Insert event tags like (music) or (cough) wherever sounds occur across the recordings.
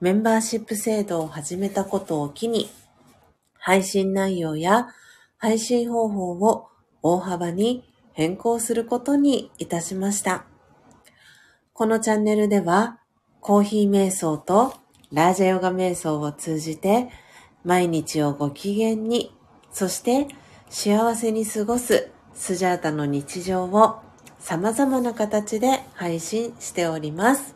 メンバーシップ制度を始めたことを機に、配信内容や配信方法を大幅に変更することにいたしました。このチャンネルでは、コーヒー瞑想とラージャヨガ瞑想を通じて、毎日をご機嫌に、そして幸せに過ごすスジャータの日常を様々な形で配信しております。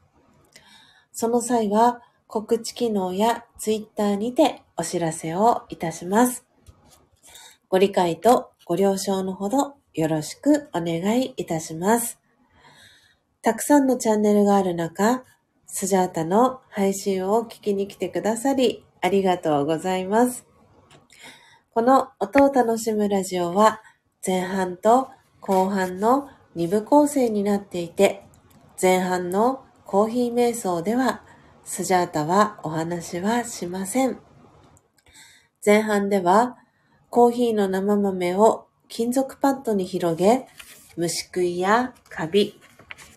その際は告知機能やツイッターにてお知らせをいたします。ご理解とご了承のほどよろしくお願いいたします。たくさんのチャンネルがある中、スジャータの配信を聞きに来てくださりありがとうございます。この音を楽しむラジオは前半と後半の2部構成になっていて、前半のコーヒー瞑想では、スジャータはお話はしません。前半では、コーヒーの生豆を金属パッドに広げ、虫食いやカビ、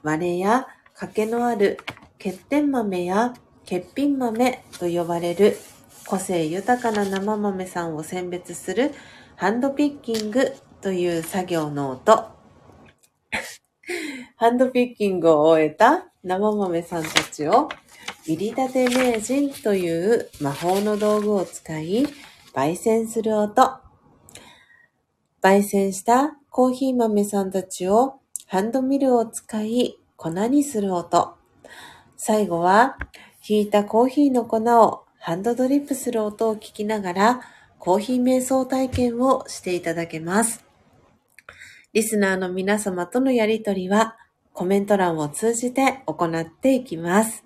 割れや欠けのある欠点豆や欠品豆と呼ばれる個性豊かな生豆さんを選別するハンドピッキングという作業の音。ハンドピッキングを終えた生豆さんたちを入り立て名人という魔法の道具を使い焙煎する音。焙煎したコーヒー豆さんたちをハンドミルを使い粉にする音。最後はひいたコーヒーの粉をハンドドリップする音を聞きながらコーヒー瞑想体験をしていただけます。リスナーの皆様とのやりとりはコメント欄を通じて行っていきます。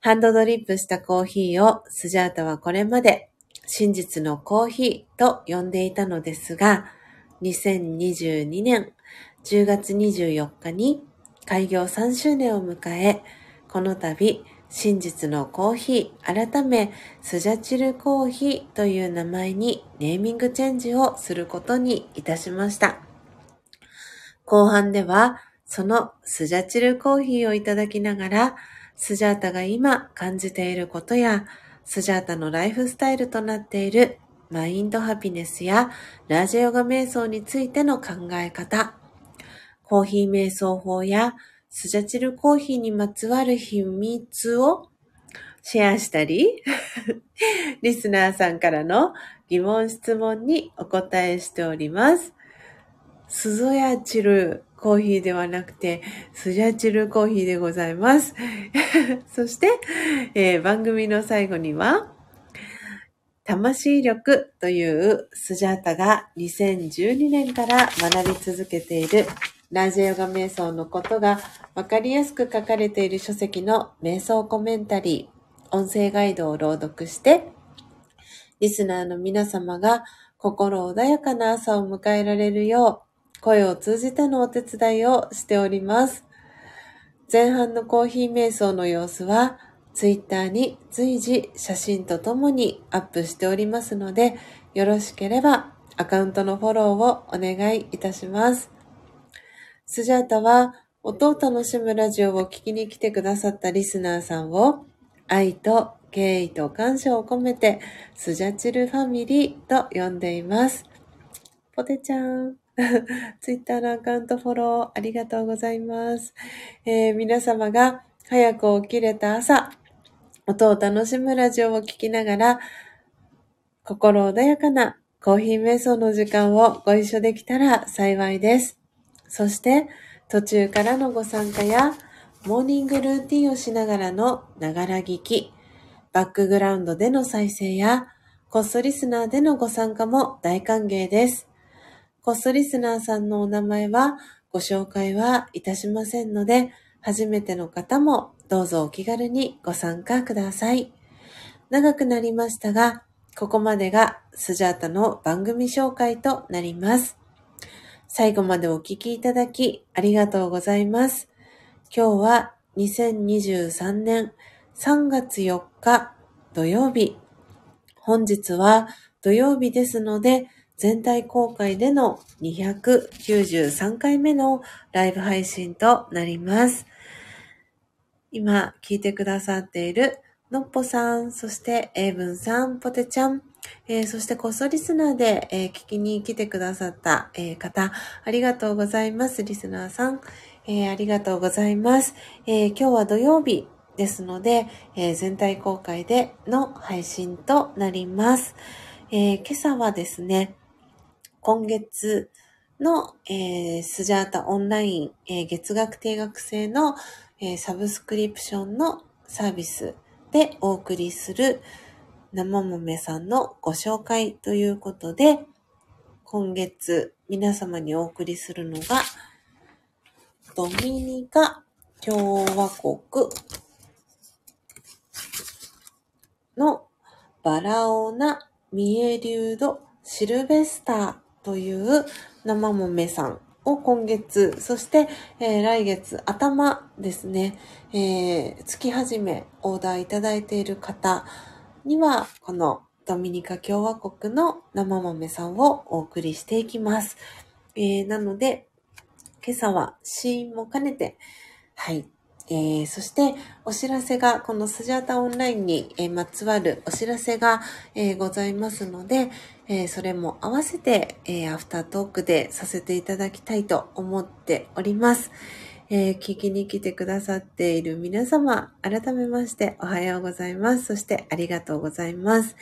ハンドドリップしたコーヒーをスジャータはこれまで真実のコーヒーと呼んでいたのですが、2022年10月24日に開業3周年を迎え、この度真実のコーヒー改めスジャチルコーヒーという名前にネーミングチェンジをすることにいたしました。後半ではそのスジャチルコーヒーをいただきながらスジャータが今感じていることやスジャータのライフスタイルとなっているマインドハピネスやラジャヨガ瞑想についての考え方、コーヒー瞑想法やスジャチルコーヒーにまつわる秘密をシェアしたり、(laughs) リスナーさんからの疑問質問にお答えしております。スゾヤチルコーヒーではなくて、スジャチルコーヒーでございます。(laughs) そして、えー番組の最後には、魂力というスジャータが2012年から学び続けているラジャヨガ瞑想のことがわかりやすく書かれている書籍の瞑想コメンタリー、音声ガイドを朗読して、リスナーの皆様が心穏やかな朝を迎えられるよう、声を通じてのお手伝いをしております。前半のコーヒー瞑想の様子は、ツイッターに随時写真とともにアップしておりますので、よろしければアカウントのフォローをお願いいたします。スジャータは音を楽しむラジオを聞きに来てくださったリスナーさんを愛と敬意と感謝を込めてスジャチルファミリーと呼んでいます。ポテちゃん。ツイッターのアカウントフォローありがとうございます。えー皆様が早く起きれた朝、音を楽しむラジオを聴きながら、心穏やかなコーヒー瞑想の時間をご一緒できたら幸いです。そして、途中からのご参加や、モーニングルーティンをしながらのながら聞き、バックグラウンドでの再生や、コストリスナーでのご参加も大歓迎です。コストリスナーさんのお名前はご紹介はいたしませんので、初めての方もどうぞお気軽にご参加ください。長くなりましたが、ここまでがスジャータの番組紹介となります。最後までお聞きいただきありがとうございます。今日は2023年3月4日土曜日。本日は土曜日ですので、全体公開での293回目のライブ配信となります。今聞いてくださっているのっぽさん、そしてエイブンさん、ポテちゃん、えー、そしてこっそリスナーで、えー、聞きに来てくださった、えー、方、ありがとうございます。リスナーさん、えありがとうございます。え今日は土曜日ですので、え全体公開での配信となります。え今朝はですね、今月の、えー、スジャータオンライン、えー、月額定額制の、えー、サブスクリプションのサービスでお送りする生豆さんのご紹介ということで、今月皆様にお送りするのが、ドミニカ共和国のバラオナ・ミエリュード・シルベスター。という生豆さんを今月、そして、えー、来月頭ですね、えー、月始めオーダーいただいている方には、このドミニカ共和国の生豆さんをお送りしていきます。えー、なので、今朝はシーンも兼ねて、はい、えー、そして、お知らせが、このスジャータオンラインに、えー、まつわるお知らせが、えー、ございますので、えそれも合わせて、えアフタートークでさせていただきたいと思っております。え聞きに来てくださっている皆様、改めましておはようございます。そしてありがとうございます。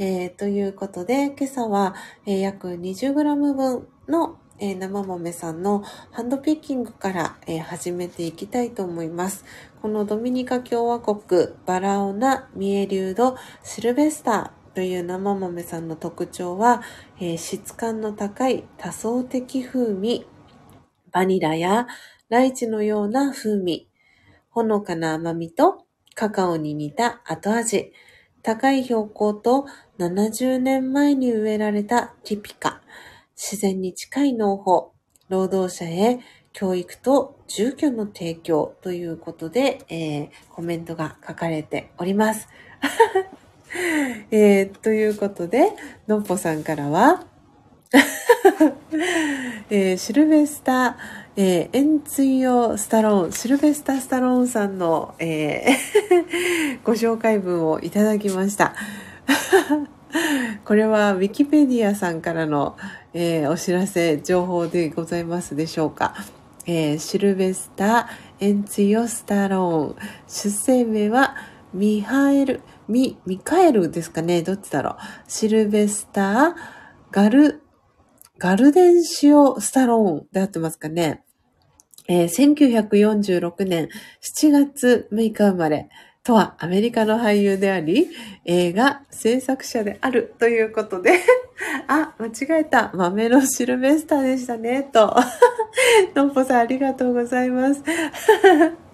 えということで、今朝は、え約 20g 分のえー、生豆さんのハンドピッキングから、えー、始めていきたいと思います。このドミニカ共和国バラオナミエリュードシルベスターという生豆さんの特徴は、えー、質感の高い多層的風味、バニラやライチのような風味、ほのかな甘みとカカオに似た後味、高い標高と70年前に植えられたティピカ、自然に近い農法、労働者へ教育と住居の提供ということで、えー、コメントが書かれております。(laughs) えー、ということで、のっぽさんからは、(laughs) えー、シルベスタ、えー、エンツイオ・スタローン、シルベスタ・スタローンさんの、えー、(laughs) ご紹介文をいただきました。(laughs) これはウィキペディアさんからの、えー、お知らせ、情報でございますでしょうか。えー、シルベスター・エンツィオ・スタローン。出生名はミハエル、ミ、ミカエルですかねどっちだろう。シルベスター・ガル、ガルデンシオ・スタローンで合ってますかねえー、1946年7月6日生まれ。とはアメリカの俳優であり、映画制作者であるということで (laughs) あ、間違えた。豆のシルベスターでしたね、と。のっぽさんありがとうございます。(laughs)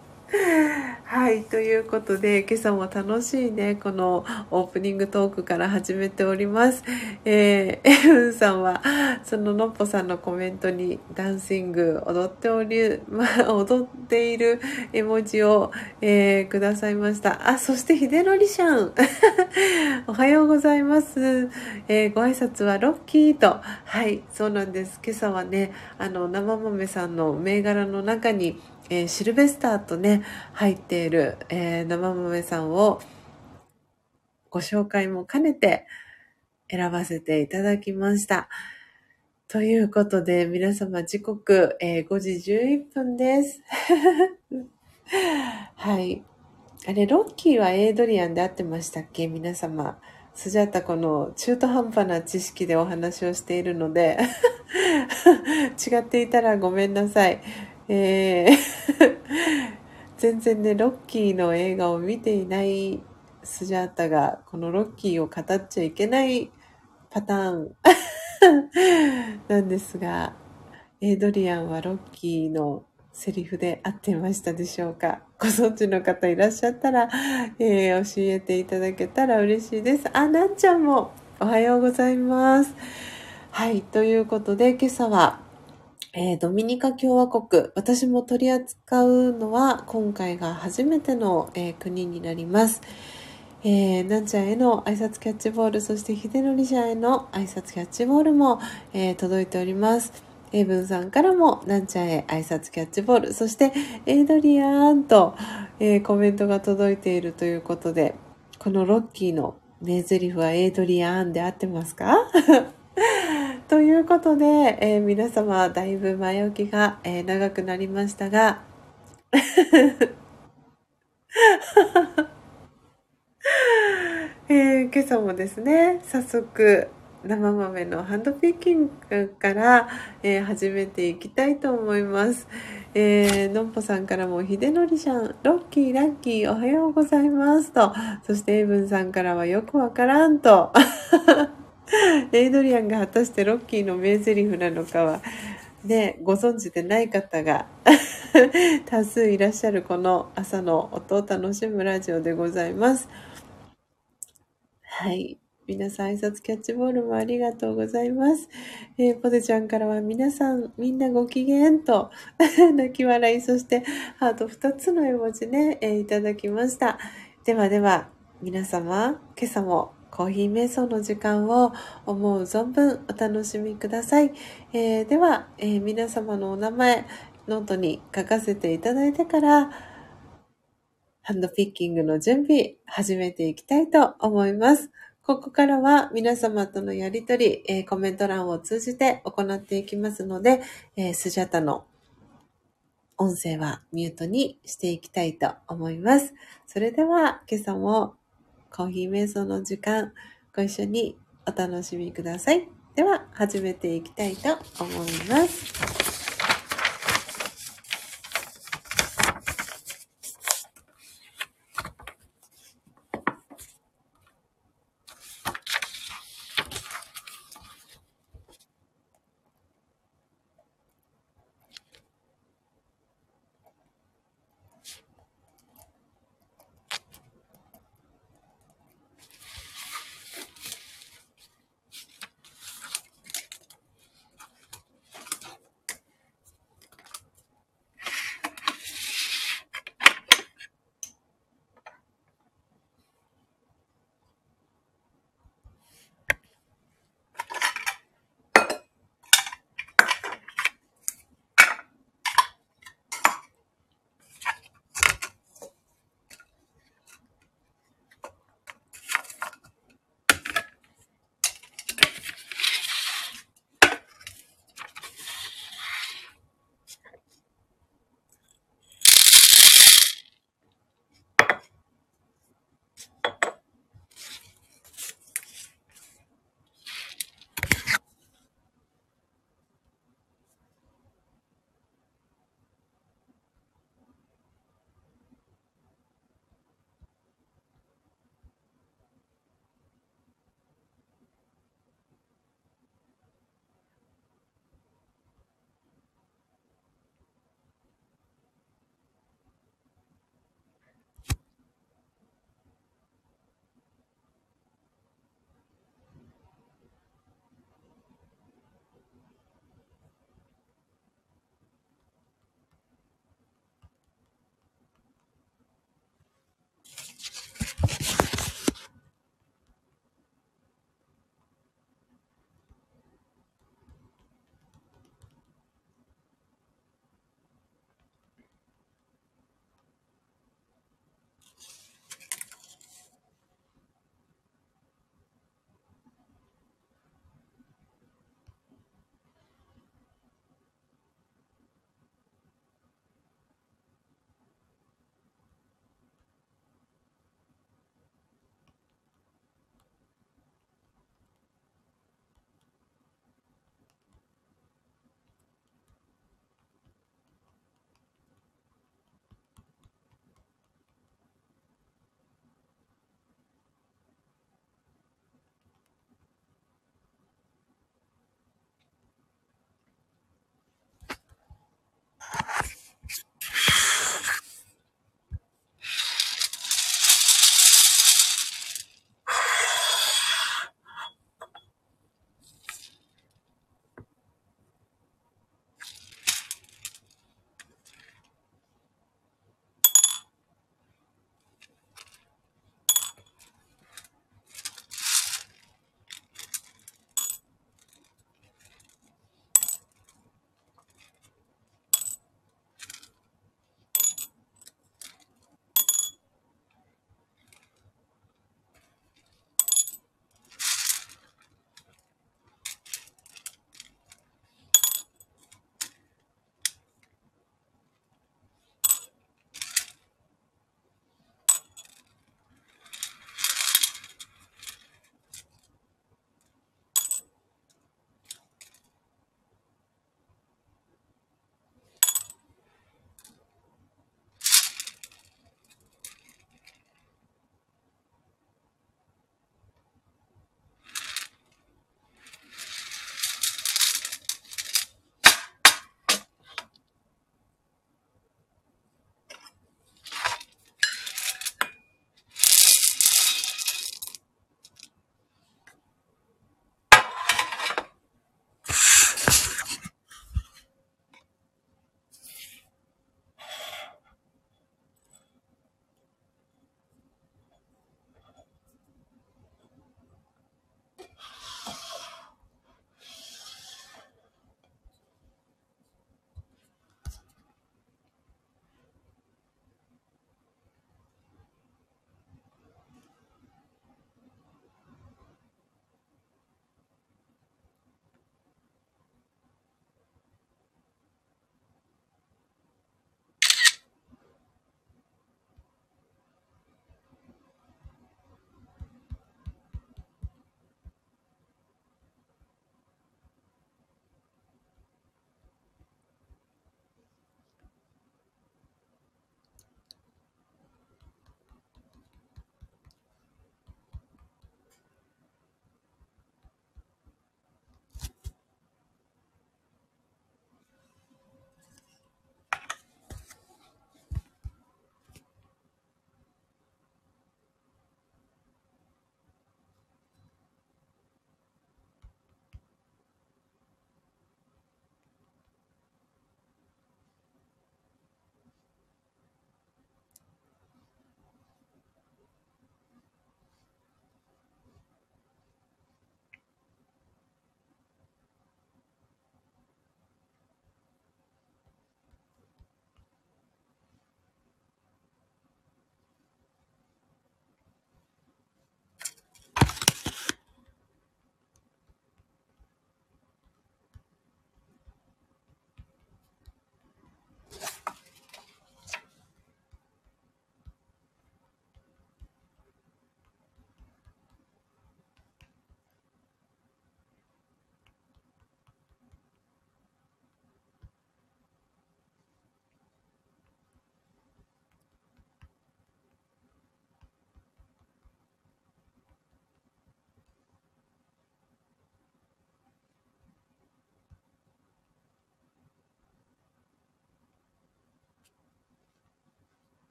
はい。ということで、今朝も楽しいね、このオープニングトークから始めております。えー、エフンさんは、そののっぽさんのコメントにダンシング、踊っており、ま、踊っている絵文字を、えー、くださいました。あ、そしてひでのりしゃん。(laughs) おはようございます。えー、ご挨拶はロッキーと。はい、そうなんです。今朝はね、あの、生豆さんの銘柄の中に、えー、シルベスターとね、入っている、えー、生豆さんをご紹介も兼ねて選ばせていただきました。ということで、皆様時刻、えー、5時11分です。(laughs) はい。あれ、ロッキーはエイドリアンで合ってましたっけ？皆様。スジャタこの中途半端な知識でお話をしているので (laughs) 違っていたらごめんなさい。えー (laughs) 全然ね、ロッキーの映画を見ていないスジャータが、このロッキーを語っちゃいけないパターン (laughs) なんですが、エイドリアンはロッキーのセリフで合ってましたでしょうか？ご存知の方いらっしゃったら、えー、教えていただけたら嬉しいです。あ、なんちゃんもおはようございます。はい、ということで今朝は、えー、ドミニカ共和国、私も取り扱うのは今回が初めての、えー、国になります。えー、なんちゃんへの挨拶キャッチボール、そして秀則ちゃんへの挨拶キャッチボールも、えー、届いております。エイブンさんからも、なんちゃんへ挨拶キャッチボール、そして、エイドリアンと、え、コメントが届いているということで、このロッキーの名台詞はエイドリアンで合ってますか？(laughs) ということで、えー、皆様、だいぶ前置きが、えー、長くなりましたが、(laughs) えー、今朝もですね、早速、生豆のハンドピッキングから、えー、始めていきたいと思います。えー、のんぽさんからも、ひでのりちゃん、ロッキー、ラッキー、おはようございますと、そしてエイブンさんからはよくわからんと、(laughs) (laughs) エイドリアンが果たしてロッキーの名台詞なのかは、ね、ご存知でない方が (laughs) 多数いらっしゃるこの朝の音を楽しむラジオでございます。はい。皆さん挨拶キャッチボールもありがとうございます。えー、ポテちゃんからは皆さんみんなご機嫌と (laughs) 泣き笑い、そしてハート2つの絵文字ね、えー、いただきました。ではでは皆様、今朝もコーヒー瞑想の時間を思う存分お楽しみください。えー、では、え皆様のお名前、ノートに書かせていただいてから、ハンドピッキングの準備、始めていきたいと思います。ここからは皆様とのやりとり、えー、コメント欄を通じて行っていきますので、えー、スジャタの音声はミュートにしていきたいと思います。それでは今朝もコーヒー瞑想の時間ご一緒にお楽しみください。では始めていきたいと思います。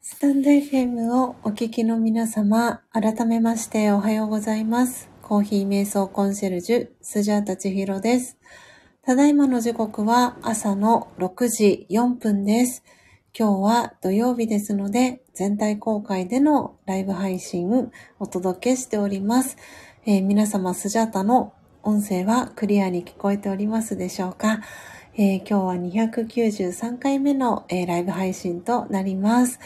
スタンド FM をお聞きの皆様、改めましておはようございます。コーヒー瞑想コンシェルジュ、スジャータチヒロです。ただいまの時刻は朝の6時4分です。今日は土曜日ですので、全体公開でのライブ配信お届けしております。えー、皆様、スジャタの音声はクリアに聞こえておりますでしょうか、えー、今日は293回目の、えー、ライブ配信となります。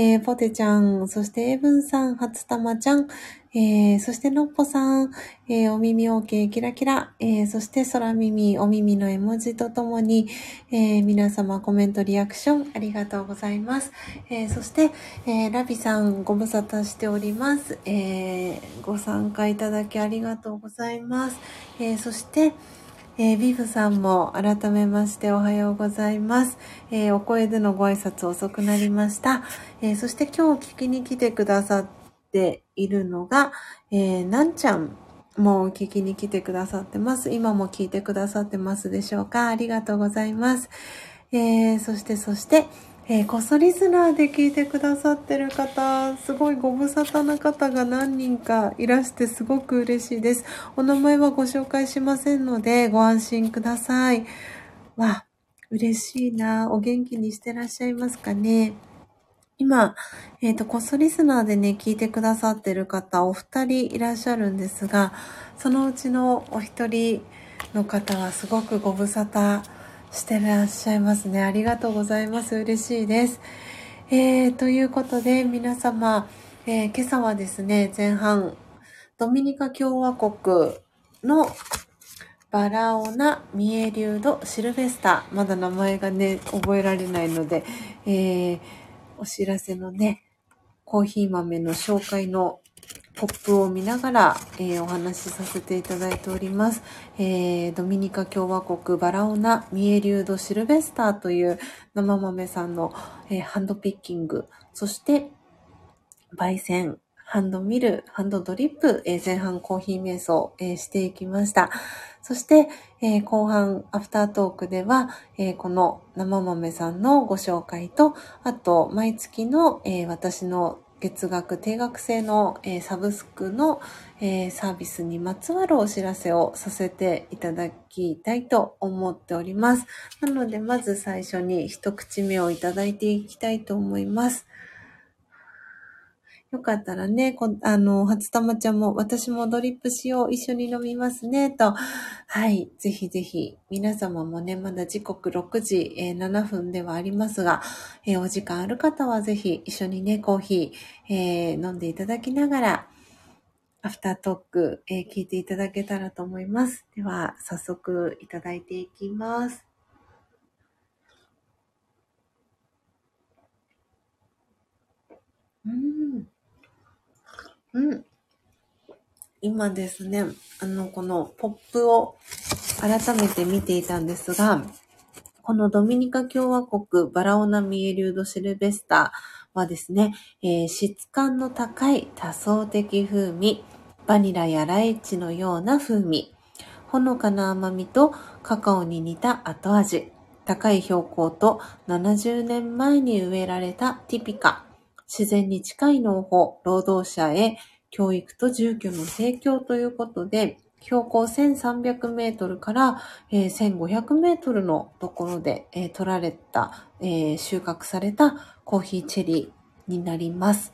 えー、ポテちゃん、そしてエブンさん、初玉ちゃん、えー、そしてのっぽさん、えー、お耳 OK キラキラ、えー、そして空耳、お耳の絵文字とともに、えー、皆様コメント、リアクションありがとうございます。えー、そして、えー、ラビさんご無沙汰しております。えー、ご参加いただきありがとうございます。えー、そして、えー、ビフさんも改めましておはようございます。えー、お声でのご挨拶遅くなりました。えー、そして今日聞きに来てくださっているのが、えー、なんちゃんも聞きに来てくださってます。今も聞いてくださってますでしょうか？ありがとうございます。えー、そしてそして、えー、こっそリスナーで聞いてくださってる方、すごいご無沙汰な方が何人かいらしてすごく嬉しいです。お名前はご紹介しませんのでご安心ください。わ、嬉しいな。お元気にしてらっしゃいますかね。今、えっ、ー、と、こっそリスナーでね、聞いてくださってる方、お二人いらっしゃるんですが、そのうちのお一人の方はすごくご無沙汰してらっしゃいますね。ありがとうございます。嬉しいです。えー、ということで、皆様、えー、今朝はですね、前半、ドミニカ共和国のバラオナ・ミエリュード・シルベスタ。まだ名前がね、覚えられないので、えー、お知らせのね、コーヒー豆の紹介のポップを見ながら、えー、お話しさせていただいております。えー、ドミニカ共和国バラオナミエリュードシルベスターという生豆さんの、えー、ハンドピッキング、そして焙煎、ハンドミル、ハンドドリップ、え、前半コーヒー瞑想、え、していきました。そして、え、後半アフタートークでは、え、この生豆さんのご紹介と、あと毎月の、え、私の月額定額制の、え、サブスクの、え、サービスにまつわるお知らせをさせていただきたいと思っております。なので、まず最初に一口目をいただいていきたいと思います。よかったらね、こあの、初玉ちゃんも、私もドリップしよう、一緒に飲みますね、と。はい。ぜひぜひ、皆様もね、まだ時刻6時、えー、7分ではありますが、えー、お時間ある方はぜひ一緒にね、コーヒー、えー、飲んでいただきながら、アフタートーク、え聞いていただけたらと思います。では、早速いただいていきます。うん。うん。今ですね、あの、このポップを改めて見ていたんですが、このドミニカ共和国バラオナミエリュードシルベスタはですね、えー、質感の高い多層的風味、バニラやライチのような風味、ほのかな甘みとカカオに似た後味、高い標高と70年前に植えられたティピカ、自然に近い農法、労働者へ教育と住居の提供ということで、標高1300メートルから、えー、1500メートルのところで、え、取られた、え、収穫されたコーヒーチェリーになります。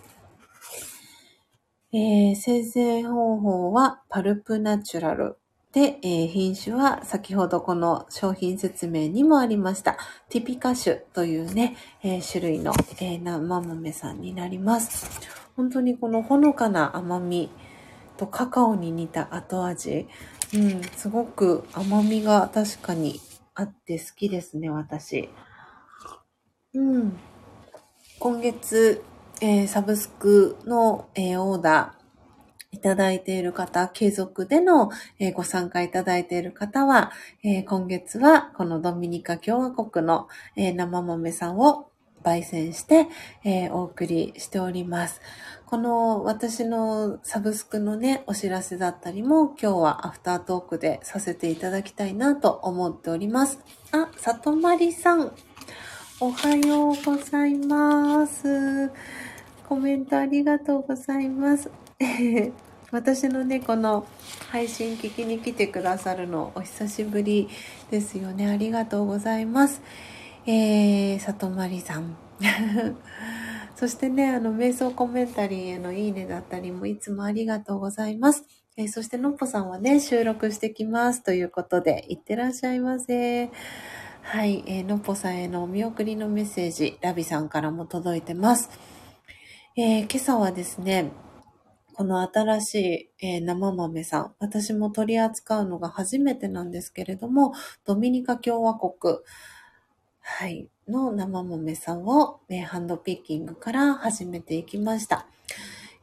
えー、生成方法はパルプナチュラルで、えー、品種は先ほどこの商品説明にもありました、ティピカ種というね、えー、種類の、えー、生豆さんになります。本当にこのほのかな甘みとカカオに似た後味、うん、すごく甘みが確かにあって好きですね、私。うん。今月、えー、サブスクの、えー、オーダー、いただいている方、継続での、ご参加いただいている方は、今月はこのドミニカ共和国の、生豆さんを焙煎して、え、お送りしております。この私のサブスクのね、お知らせだったりも今日はアフタートークでさせていただきたいなと思っております。あ、里まりさん。おはようございます。コメントありがとうございます。(laughs) 私のね、この配信聞きに来てくださるのお久しぶりですよね。ありがとうございます。えー、里まりさん。(laughs) そしてね、あの、瞑想コメンタリーへのいいねだったりもいつもありがとうございます。えー、そしてのっぽさんはね、収録してきますということで、いってらっしゃいませ。はい、えー、のっぽさんへのお見送りのメッセージ、ラビさんからも届いてます。えー、今朝はですね、この新しい、えー、生豆さん、私も取り扱うのが初めてなんですけれども、ドミニカ共和国、はい、の生豆さんを、えー、ハンドピッキングから始めていきました。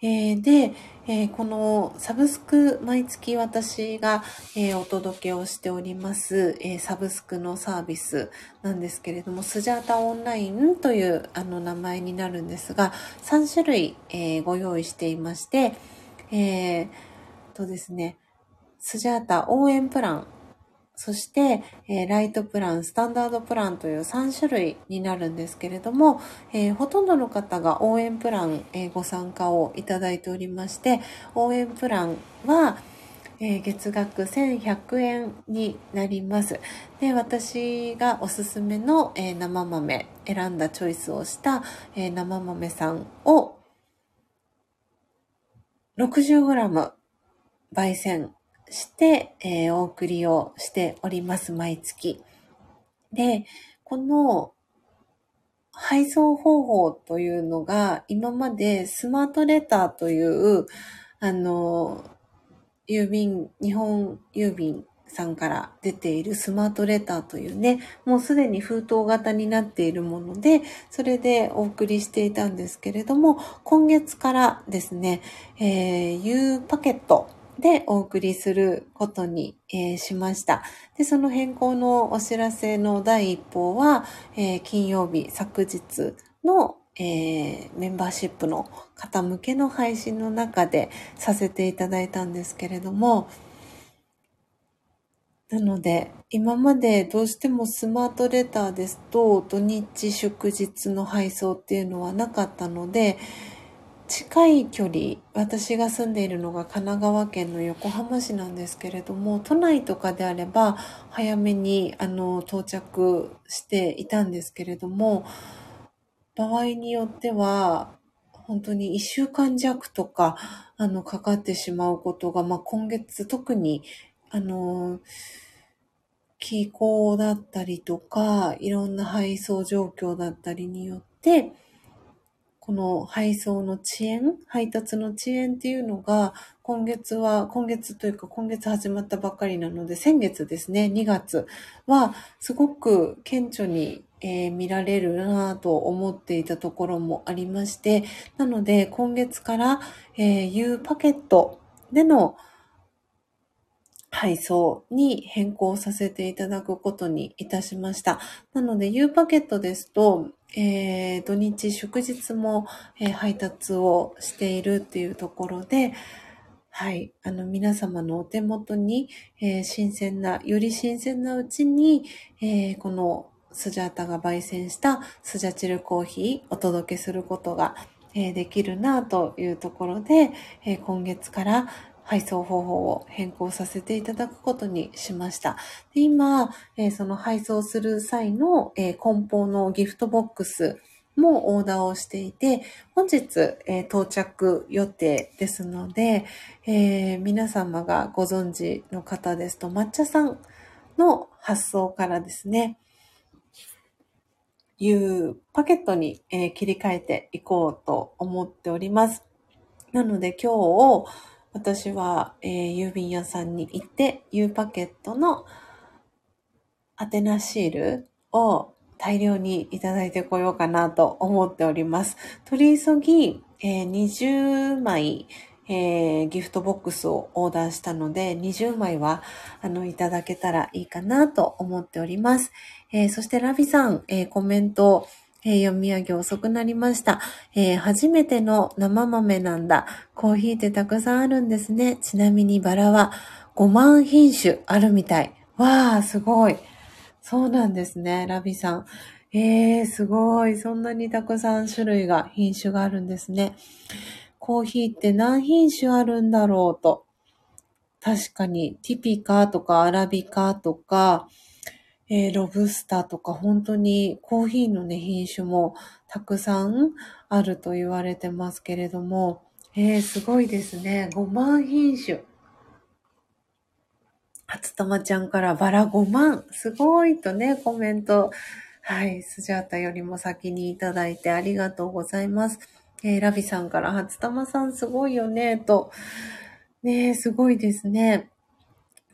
えー、で、えー、このサブスク毎月私が、えー、お届けをしております、えサブスクのサービスなんですけれども、スジャータオンラインというあの名前になるんですが、3種類、えご用意していまして、えーとですね、スジャータ応援プランそして、えー、ライトプラン、スタンダードプランという3種類になるんですけれども、えー、ほとんどの方が応援プラン、えー、ご参加をいただいておりまして、応援プランは、え月額1100円になります。で、私がおすすめの、え生豆、選んだチョイスをした、え生豆さんを 60g 焙煎して、えー、お送りをしております、毎月。で、この配送方法というのが、今までスマートレターという、あの、郵便、日本郵便さんから出ているスマートレターというね、もうすでに封筒型になっているもので、それでお送りしていたんですけれども、今月からですね、えー、U パケットでお送りすることに、えー、しました。で、その変更のお知らせの第一報は、えー、金曜日、昨日の、えー、メンバーシップの方向けの配信の中でさせていただいたんですけれども、なので、今までどうしてもスマートレターですと、土日祝日の配送っていうのはなかったので、近い距離私が住んでいるのが神奈川県の横浜市なんですけれども都内とかであれば早めにあの到着していたんですけれども場合によっては本当に1週間弱とかあのかかってしまうことが、まあ、今月特にあの気候だったりとかいろんな配送状況だったりによってこの配送の遅延、配達の遅延っていうのが、今月は、今月というか今月始まったばっかりなので、先月ですね、2月は、すごく顕著に、えー、見られるなぁと思っていたところもありまして、なので、今月から、えー、U パケットでの配送に変更させていただくことにいたしました。なので U パケットですと、えー、土日祝日も、えー、配達をしているっていうところで、はい。あの、皆様のお手元に、えー、新鮮な、より新鮮なうちに、え、このスジャータが焙煎したスジャチルコーヒーお届けすることが、え、できるなというところで、え今月から、配送方法を変更させていただくことにしました。で今、えー、その配送する際の、えー、梱包のギフトボックスもオーダーをしていて、本日、えー、到着予定ですので、え皆様がご存知の方ですと、抹茶さんの発送からですね、いうパケットに、え切り替えていこうと思っております。なので今日、私は、えー、郵便屋さんに行って、U パケットの宛名シールを大量にいただいてこようかなと思っております。取り急ぎ、えー、20枚、えー、ギフトボックスをオーダーしたので、20枚は、あの、いただけたらいいかなと思っております。えー、そしてラビさん、えー、コメント、えー、読み上げ遅くなりました。えー、初めての生豆なんだ。コーヒーってたくさんあるんですね。ちなみにバラは5万品種あるみたい。わー、すごい。そうなんですね、ラビさん。えー、すごい。そんなにたくさん種類が、品種があるんですね。コーヒーって何品種あるんだろうと。確かに、ティピカとかアラビカとか、えー、ロブスターとか本当にコーヒーのね、品種もたくさんあると言われてますけれども、えー、すごいですね。5万品種。初玉ちゃんからバラ5万。すごいとね、コメント。はい。スジャータよりも先にいただいてありがとうございます。えー、ラビさんから初玉さんすごいよね、と。ねすごいですね。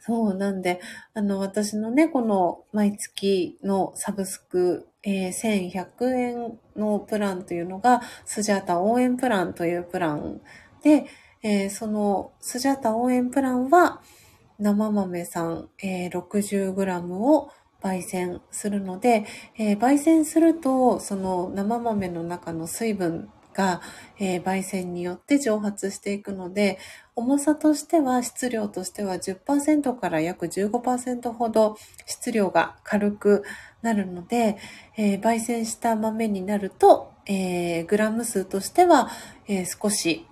そうなんで、あの、私のね、この毎月のサブスク、えー、1100円のプランというのが、スジャータ応援プランというプランで、えー、そのスジャータ応援プランは、生豆さん、えー、60g を焙煎するので、えー、焙煎すると、その生豆の中の水分が、えー、焙煎によって蒸発していくので、重さとしては、質量としては10%から約15%ほど質量が軽くなるので、えー、焙煎した豆になると、えー、グラム数としては、え、少し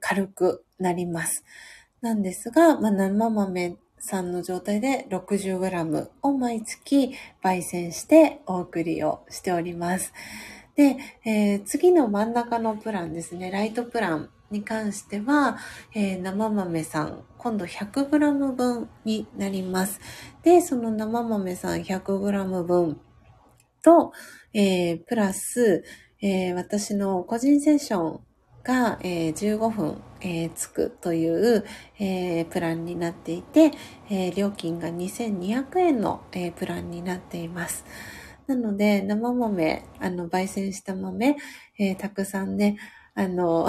軽くなります。なんですが、まあ、生豆さんの状態で 60g を毎月焙煎してお送りをしております。で、えー、次の真ん中のプランですね、ライトプランに関しては、えー、生豆さん、今度 100g 分になります。で、その生豆さん 100g 分と、えー、プラス、えー、私の個人セッションが、えー、15分、えー、つくという、えー、プランになっていて、え料金が2200円の、えプランになっています。なので、生豆、あの、焙煎した豆、えたくさんね、あの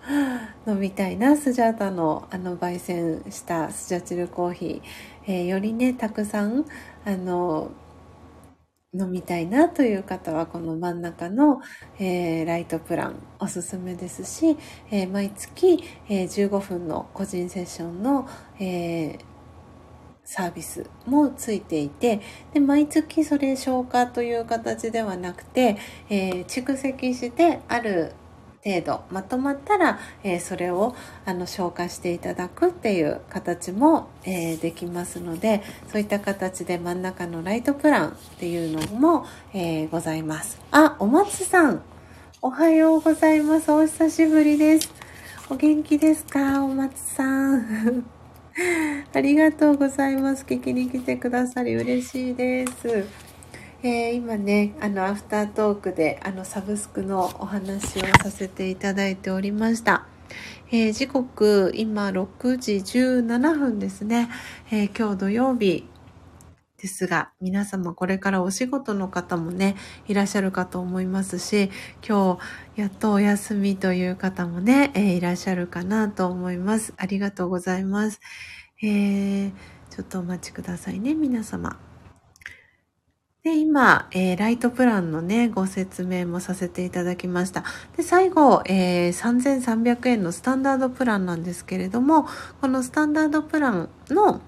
(laughs) 飲みたいな、スジャータの、あの、焙煎したスジャチルコーヒー、えー、よりね、たくさん、あの、飲みたいなという方は、この真ん中の、えー、ライトプランおすすめですし、えー、毎月、え15分の個人セッションの、えサービスもついていてで毎月それ消化という形ではなくて、え蓄積してある程度まとまったら、えー、それをあの消化していただくっていう形も、えー、できますのでそういった形で真ん中のライトプランっていうのも、えー、ございます。あ、お松さんおはようございます。お久しぶりです。お元気ですかお松さん？ありがとうございます。聞きに来てくださり嬉しいです。えー、今ね、あの、アフタートークで、あの、サブスクのお話をさせていただいておりました。えー、時刻、今、6時17分ですね。えー、今日土曜日ですが、皆様これからお仕事の方もね、いらっしゃるかと思いますし、今日、やっとお休みという方もね、えー、いらっしゃるかなと思います。ありがとうございます。えー、ちょっとお待ちくださいね、皆様。で、今、えー、ライトプランのね、ご説明もさせていただきました。で、最後、えー、3300円のスタンダードプランなんですけれども、このスタンダードプランの、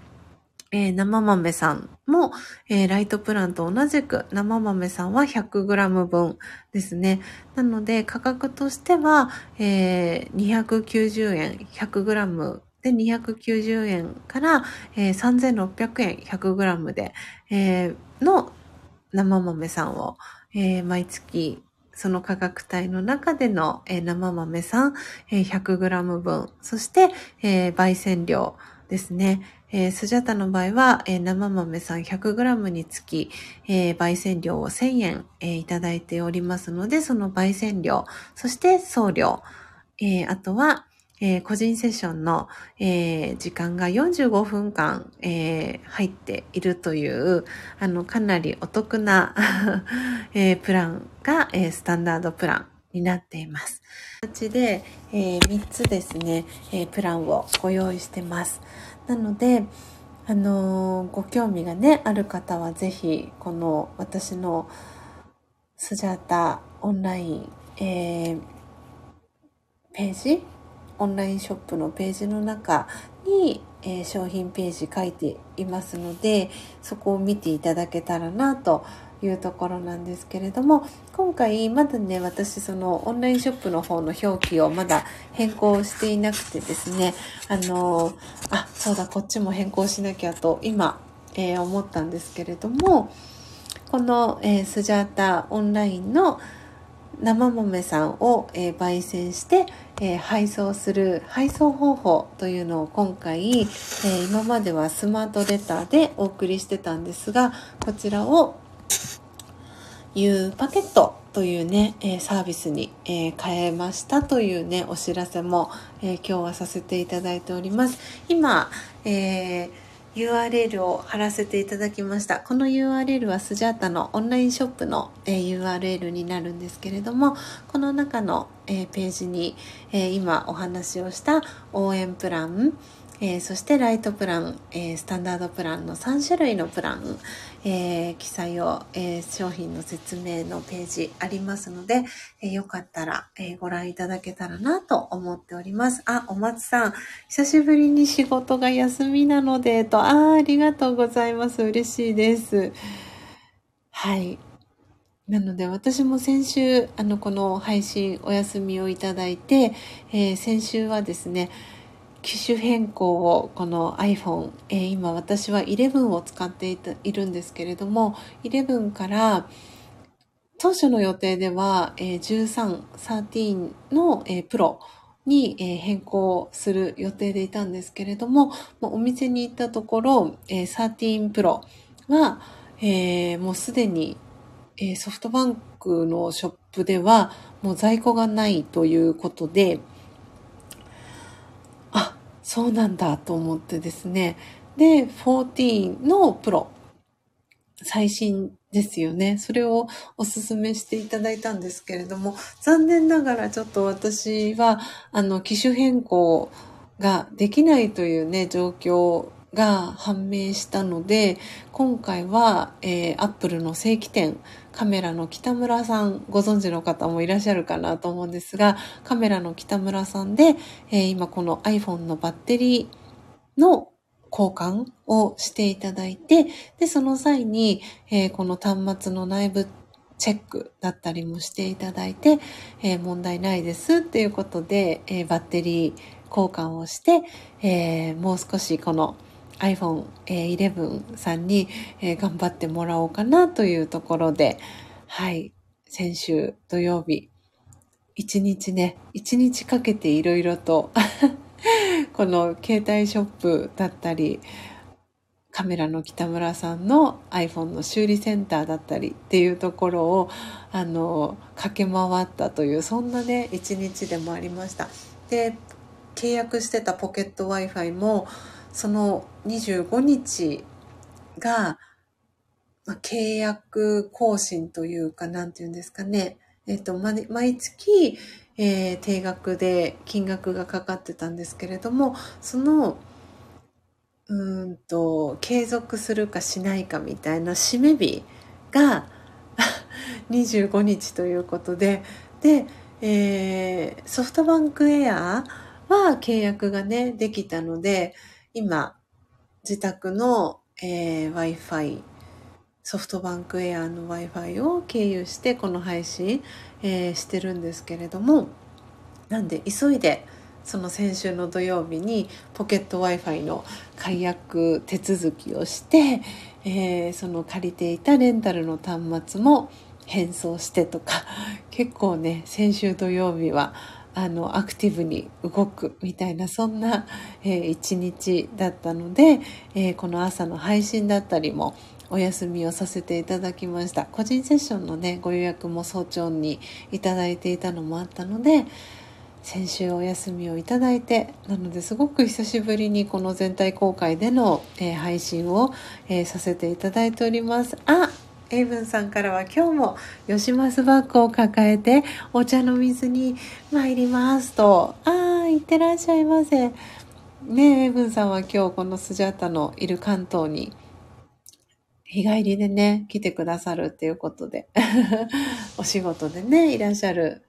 えー、生豆さんも、えー、ライトプランと同じく生豆さんは 100g 分ですね。なので価格としては、えー、290円 100g で290円から、えー、3600円 100g で、えー、の生豆さんを、えー、毎月その価格帯の中での、えー、生豆さん、えー、100g 分、そして、えー、焙煎量ですね。えー、スジャタの場合は、えー、生豆さん 100g につき、えー、焙煎量を1000円、えー、いただいておりますので、その焙煎量、そして送料、えー、あとは、えー、個人セッションの、えー、時間が45分間、えー、入っているという、あの、かなりお得な (laughs) えプランが、えスタンダードプランになっています。形で、え3つですね、えプランをご用意してます。なので、あのご興味がね、ある方はぜひ、この私のスジャータオンライン、えー、ページオンラインショップのページの中に、えー、商品ページ書いていますので、そこを見ていただけたらなといいうところなんですけれども、今回まだね、私そのオンラインショップの方の表記をまだ変更していなくてですね、あの、あ、そうだ、こっちも変更しなきゃと今、えー、思ったんですけれども、この、えー、スジャータオンラインの生豆さんを、えー、焙煎して、えー、配送する配送方法というのを今回、えー、今まではスマートレターでお送りしてたんですがこちらを U パケットというね、えサービスに、え変えましたというねお知らせも、え今日はさせていただいております今、えー URL を貼らせていただきました。この URL はスジャータのオンラインショップの、え URL になるんですけれども、この中の、えページに、え今お話をした応援プラン、えー、そしてライトプラン、えー、スタンダードプランの3種類のプラン、えー、記載を、え商品の説明のページありますので、えよかったら、えご覧いただけたらなと思っております。あ、お松さん、久しぶりに仕事が休みなので、と、あありがとうございます。嬉しいです。はい。なので私も先週、あの、この配信お休みをいただいて、えー、先週はですね、機種変更をこの iPhone、えー、今私は11を使っていいるんですけれども11から当初の予定では、えー、13、13の、えー、プロに、えー、変更する予定でいたんですけれども、もお店に行ったところ、えー、13プロは、えー、もうすでに、えー、ソフトバンクのショップではもう在庫がないということで、そうなんだと思ってですね。で、14のプロ。最新ですよね。それをお勧めしていただいたんですけれども、残念ながらちょっと私は、あの、機種変更ができないというね、状況が判明したので、今回は、えー、アップルの正規店、カメラの北村さん、ご存知の方もいらっしゃるかなと思うんですが、カメラの北村さんで、えー、今この iPhone のバッテリーの交換をしていただいて、で、その際に、えー、この端末の内部チェックだったりもしていただいて、えー、問題ないですっていうことで、えー、バッテリー交換をして、えー、もう少しこの iPhone 11さんに頑張ってもらおうかなというところで、はい、先週土曜日、一日ね、一日かけていろいろと (laughs) この携帯ショップだったり、カメラの北村さんの iPhone の修理センターだったりっていうところを、あの、駆け回ったという、そんなね、一日でもありました。で、契約してたポケット Wi-Fi も、その25日が、まあ、契約更新というか、なんていうんですかね。えっ、ー、と、毎月、えー、定額で金額がかかってたんですけれども、その、うんと、継続するかしないかみたいな締め日が (laughs) 25日ということで、で、えー、ソフトバンクエアは契約がね、できたので、今、自宅の、えー、Wi-Fi、ソフトバンクエアの Wi-Fi を経由してこの配信、えー、してるんですけれども、なんで急いでその先週の土曜日にポケット Wi-Fi の解約手続きをして、えー、その借りていたレンタルの端末も変装してとか結構ね先週土曜日はあの、アクティブに動くみたいな、そんな、(laughs) えー、一日だったので、えー、この朝の配信だったりも、お休みをさせていただきました。個人セッションのね、ご予約も早朝にいただいていたのもあったので、先週お休みをいただいて、なのですごく久しぶりにこの全体公開での、えー、配信を、えー、させていただいております。あ、エイブンさんからは今日も吉増バッグを抱えてお茶の水に参りますと。ああ、いってらっしゃいませ。ねエイブンさんは今日このスジャータのいる関東に日帰りでね、来てくださるっていうことで、(laughs) お仕事でね、いらっしゃる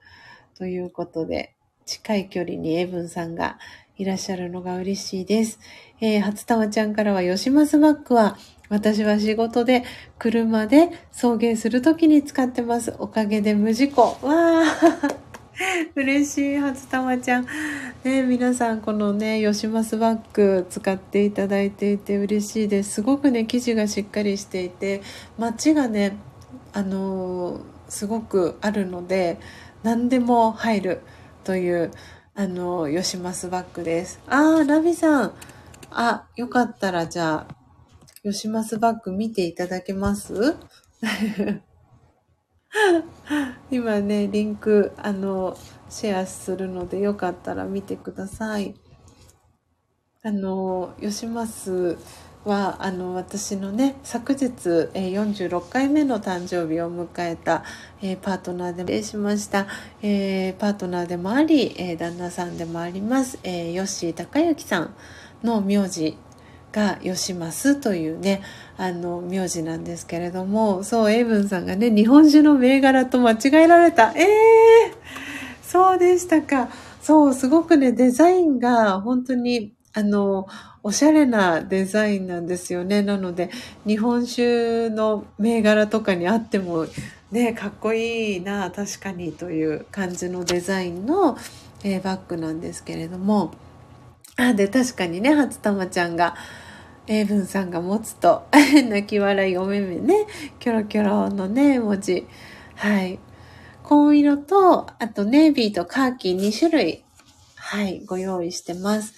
ということで、近い距離にエブンさんがいらっしゃるのが嬉しいです。えー、初玉ちゃんからは、吉松バッグは、私は仕事で車で送迎するときに使ってます。おかげで無事故。わー (laughs) 嬉しい、初玉ちゃん。ね、皆さん、このね、吉マスバッグ使っていただいていて嬉しいです。すごくね、生地がしっかりしていて、街がね、あのー、すごくあるので、何でも入るという、あのー、吉マスバッグです。あー、ラビさん。あ、よかったら、じゃあ、吉マバッグ見ていただけます？(laughs) 今ね、リンク、あの、シェアするので、よかったら見てください。あの、吉増は、あの、私のね、昨日、え46回目の誕生日を迎えた、え、パートナーでしました、え、パートナーでもあり、え、旦那さんでもあります、えー、吉高之さんの名字が吉ますというね、あの、名字なんですけれども、そう、エイブンさんがね、日本酒の銘柄と間違えられた。ええー、そうでしたか。そう、すごくね、デザインが本当に、あの、おしゃれなデザインなんですよね。なので、日本酒の銘柄とかにあっても、ね、かっこいいな、確かにという感じのデザインの、えー、バッグなんですけれども、あ、で、確かにね、初玉ちゃんが、英文さんが持つと、(laughs) 泣き笑いお目目ね、キョロキョロのね、文字。はい。紺色と、あとネイビーとカーキ2種類、はい、ご用意してます。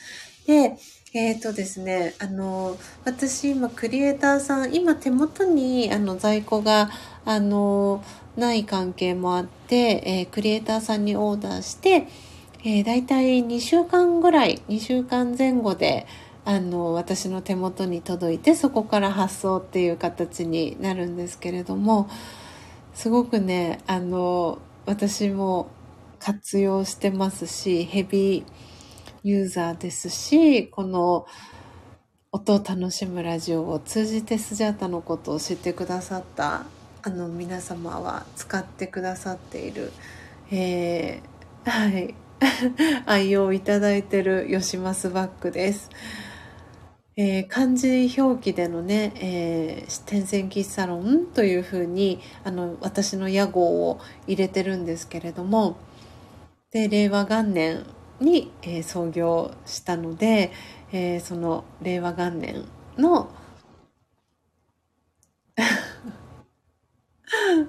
で、えっ、ー、とですね、あの、私今クリエイターさん、今手元にあの在庫が、あの、ない関係もあって、えー、クリエイターさんにオーダーして、えー、大体2週間ぐらい、2週間前後で、あの、私の手元に届いて、そこから発送っていう形になるんですけれども、すごくね、あの、私も活用してますし、ヘビーユーザーですし、この音を楽しむラジオを通じてスジャータのことを知ってくださったあの皆様は使ってくださっている、えー、はい、(laughs) 愛用いただいてる吉増バッグです。えー、漢字表記でのね、えー、天線喫茶論というふうにあの私の屋号を入れてるんですけれどもで令和元年に、えー、創業したので、えー、その令和元年の (laughs)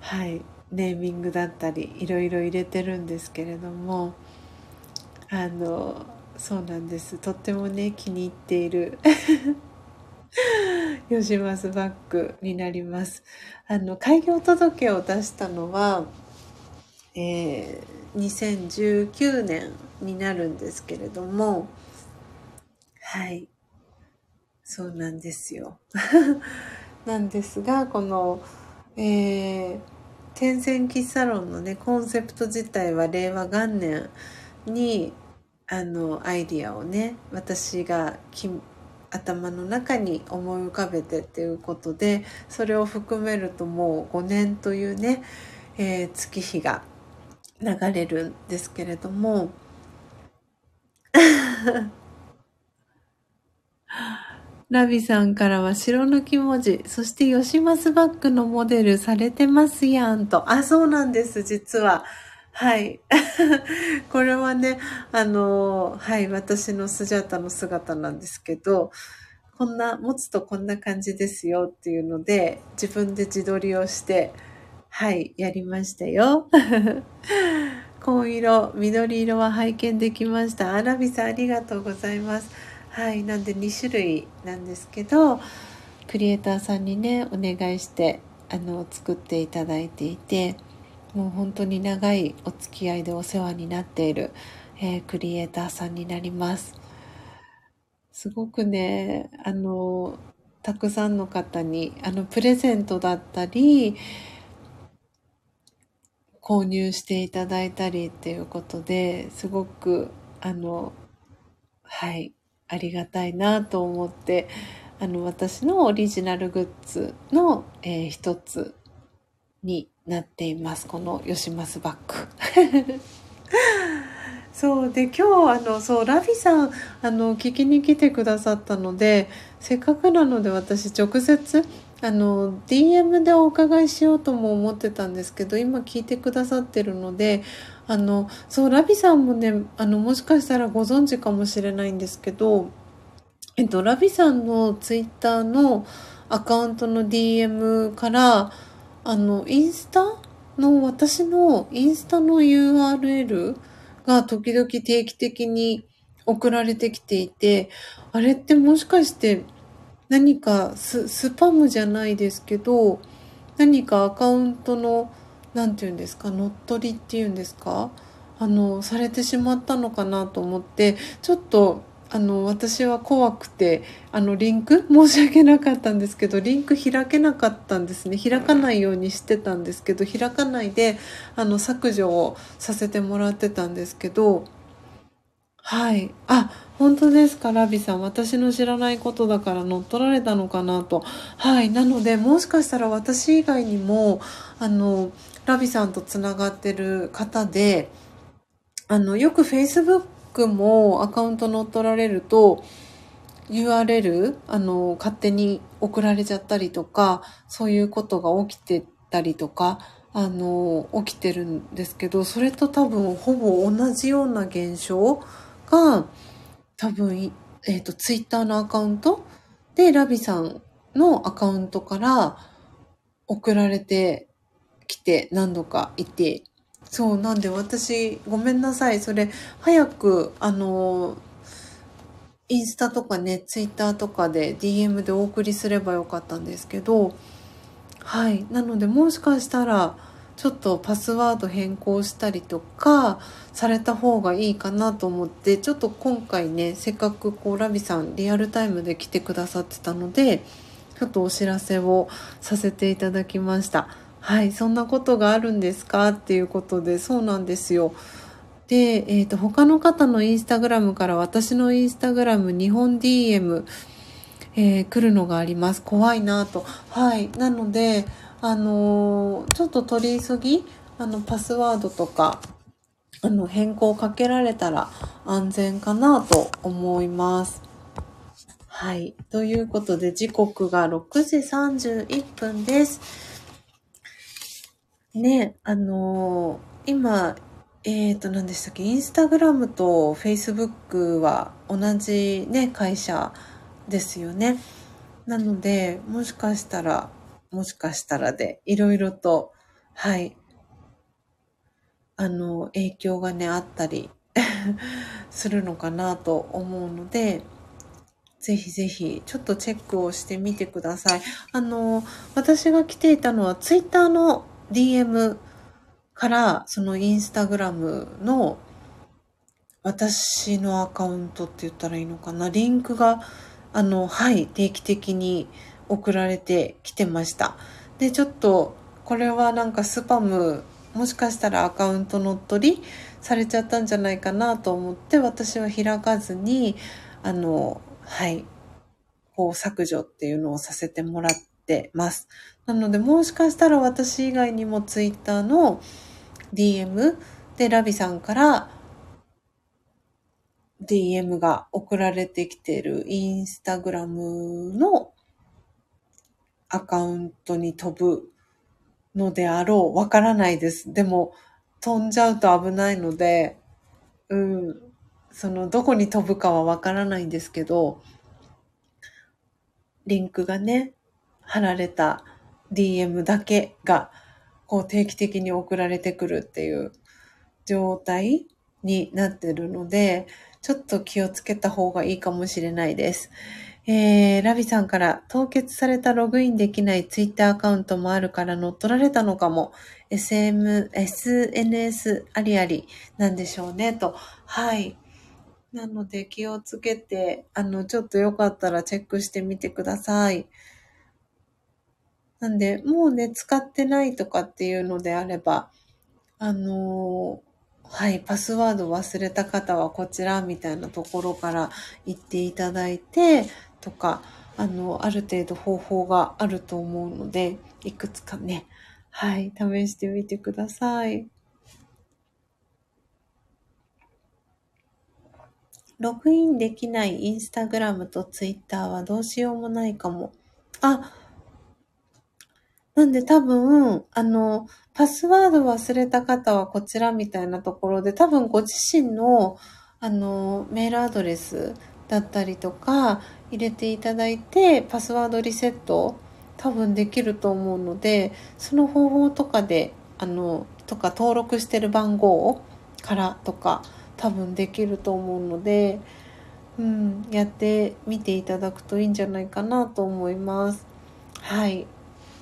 はいネーミングだったりいろいろ入れてるんですけれどもあのそうなんです。とってもね気に入っている (laughs) 吉増バッグになります。あの開業届を出したのは、えー、2019年になるんですけれどもはい。そうなんですよ。(laughs) なんですがこのえー天然喫茶論のね、コンセプト自体は令和元年に、あの、アイディアをね、私が頭の中に思い浮かべてっていうことで、それを含めるともう5年というね、えー、月日が流れるんですけれども、(laughs) ラビさんからは白抜き文字、そして吉マスバッグのモデルされてますやんと。あ、そうなんです、実は。はい。(laughs) これはね、あの、はい、私のスジャータの姿なんですけど、こんな、持つとこんな感じですよっていうので、自分で自撮りをして、はい、やりましたよ。(laughs) 紺色、緑色は拝見できました。アラビさんありがとうございます。はい、なんで2種類なんですけどクリエイターさんにねお願いしてあの作っていただいていてもう本当に長いお付き合いでお世話になっている、えー、クリエイターさんになります。すごくねあのたくさんの方にあのプレゼントだったり購入していただいたりっていうことですごくあのはいありがたいなと思って、あの、私のオリジナルグッズの、えー一つになっています。このヨシマスバッグ。(laughs) そうで今日あのそうラビさんあの聞きに来てくださったのでせっかくなので私直接あの DM でお伺いしようとも思ってたんですけど今聞いてくださってるのであのそうラビさんもねあのもしかしたらご存知かもしれないんですけどえっとラビさんのツイッターのアカウントの DM からあのインスタの私のインスタの URL が時々定期的に送られてきていて、あれってもしかして何かスパムじゃないですけど、何かアカウントの、なんて言うんですか、乗っ取りっていうんですか？あの、されてしまったのかなと思って、ちょっと、あの、私は怖くて、あの、リンク？(laughs) 申し訳なかったんですけど、リンク開けなかったんですね。開かないようにしてたんですけど、開かないで、あの、削除をさせてもらってたんですけど、はい。あ、本当ですか、ラビさん。私の知らないことだから乗っ取られたのかなと。はい。なので、もしかしたら私以外にも、あの、ラビさんとつながってる方で、あの、よく Facebook もアカウント乗っ取られると、URL、あの、勝手に送られちゃったりとか、そういうことが起きてたりとか、あの、起きてるんですけど、それと多分ほぼ同じような現象が、多分、えっ、と、ツイッターのアカウントで、ラビさんのアカウントから送られてきて何度かいて、そう、なんで私、ごめんなさい。それ、早く、あの、インスタとかね、ツイッターとかで DM でお送りすればよかったんですけど、はい。なので、もしかしたら、ちょっとパスワード変更したりとか、された方がいいかなと思って、ちょっと今回ね、せっかくこう、ラビさんリアルタイムで来てくださってたので、ちょっとお知らせをさせていただきました。はい。そんなことがあるんですか？っていうことで、そうなんですよ。で、えっ、と、他の方のインスタグラムから私のインスタグラム日本 DM、えー来るのがあります。怖いなと。はい。なので、あのーちょっと取り急ぎ、あの、パスワードとか、あの、変更かけられたら安全かなと思います。はい。ということで、時刻が6時31分です。ね、あのー今、えっ、と、何でしたっけ、インスタグラムとフェイスブックは同じね、会社ですよね。なので、もしかしたら、もしかしたらで、いろいろと、はい、あの、影響がね、あったり (laughs) するのかなと思うので、ぜひぜひ、ちょっとチェックをしてみてください。あの、私が来ていたのは、ツイッターの DM から、そのインスタグラムの私のアカウントって言ったらいいのかな？リンクが、あの、はい、定期的に送られてきてました。で、ちょっと、これはなんかスパム、もしかしたらアカウント乗っ取りされちゃったんじゃないかなと思って、私は開かずに、あの、はい、こう削除っていうのをさせてもらってます。なので、もしかしたら私以外にもツイッターの DM でラビさんから DM が送られてきているインスタグラムのアカウントに飛ぶのであろう。わからないです。でも、飛んじゃうと危ないので、うん、その、どこに飛ぶかはわからないんですけど、リンクがね、貼られた DM だけが、こう定期的に送られてくるっていう状態になってるので、ちょっと気をつけた方がいいかもしれないです。えー、ラビさんから凍結されたログインできないツイッターアカウントもあるから乗っ取られたのかも。SM、SNS ありありなんでしょうね、と。はい。なので気をつけて、あの、ちょっとよかったらチェックしてみてください。なんで、もうね、使ってないとかっていうのであれば、あのーはい、パスワード忘れた方はこちらみたいなところから言っていただいて、とか、あの、ある程度方法があると思うので、いくつかね、はい、試してみてください。ログインできないインスタグラムとツイッターはどうしようもないかも。あ、なんで多分、あの、パスワード忘れた方はこちらみたいなところで、多分ご自身の、あの、メールアドレスだったりとか入れていただいて、パスワードリセット多分できると思うので、その方法とかで、あの、とか登録してる番号からとか、多分できると思うので、うん、やってみていただくといいんじゃないかなと思います。はい。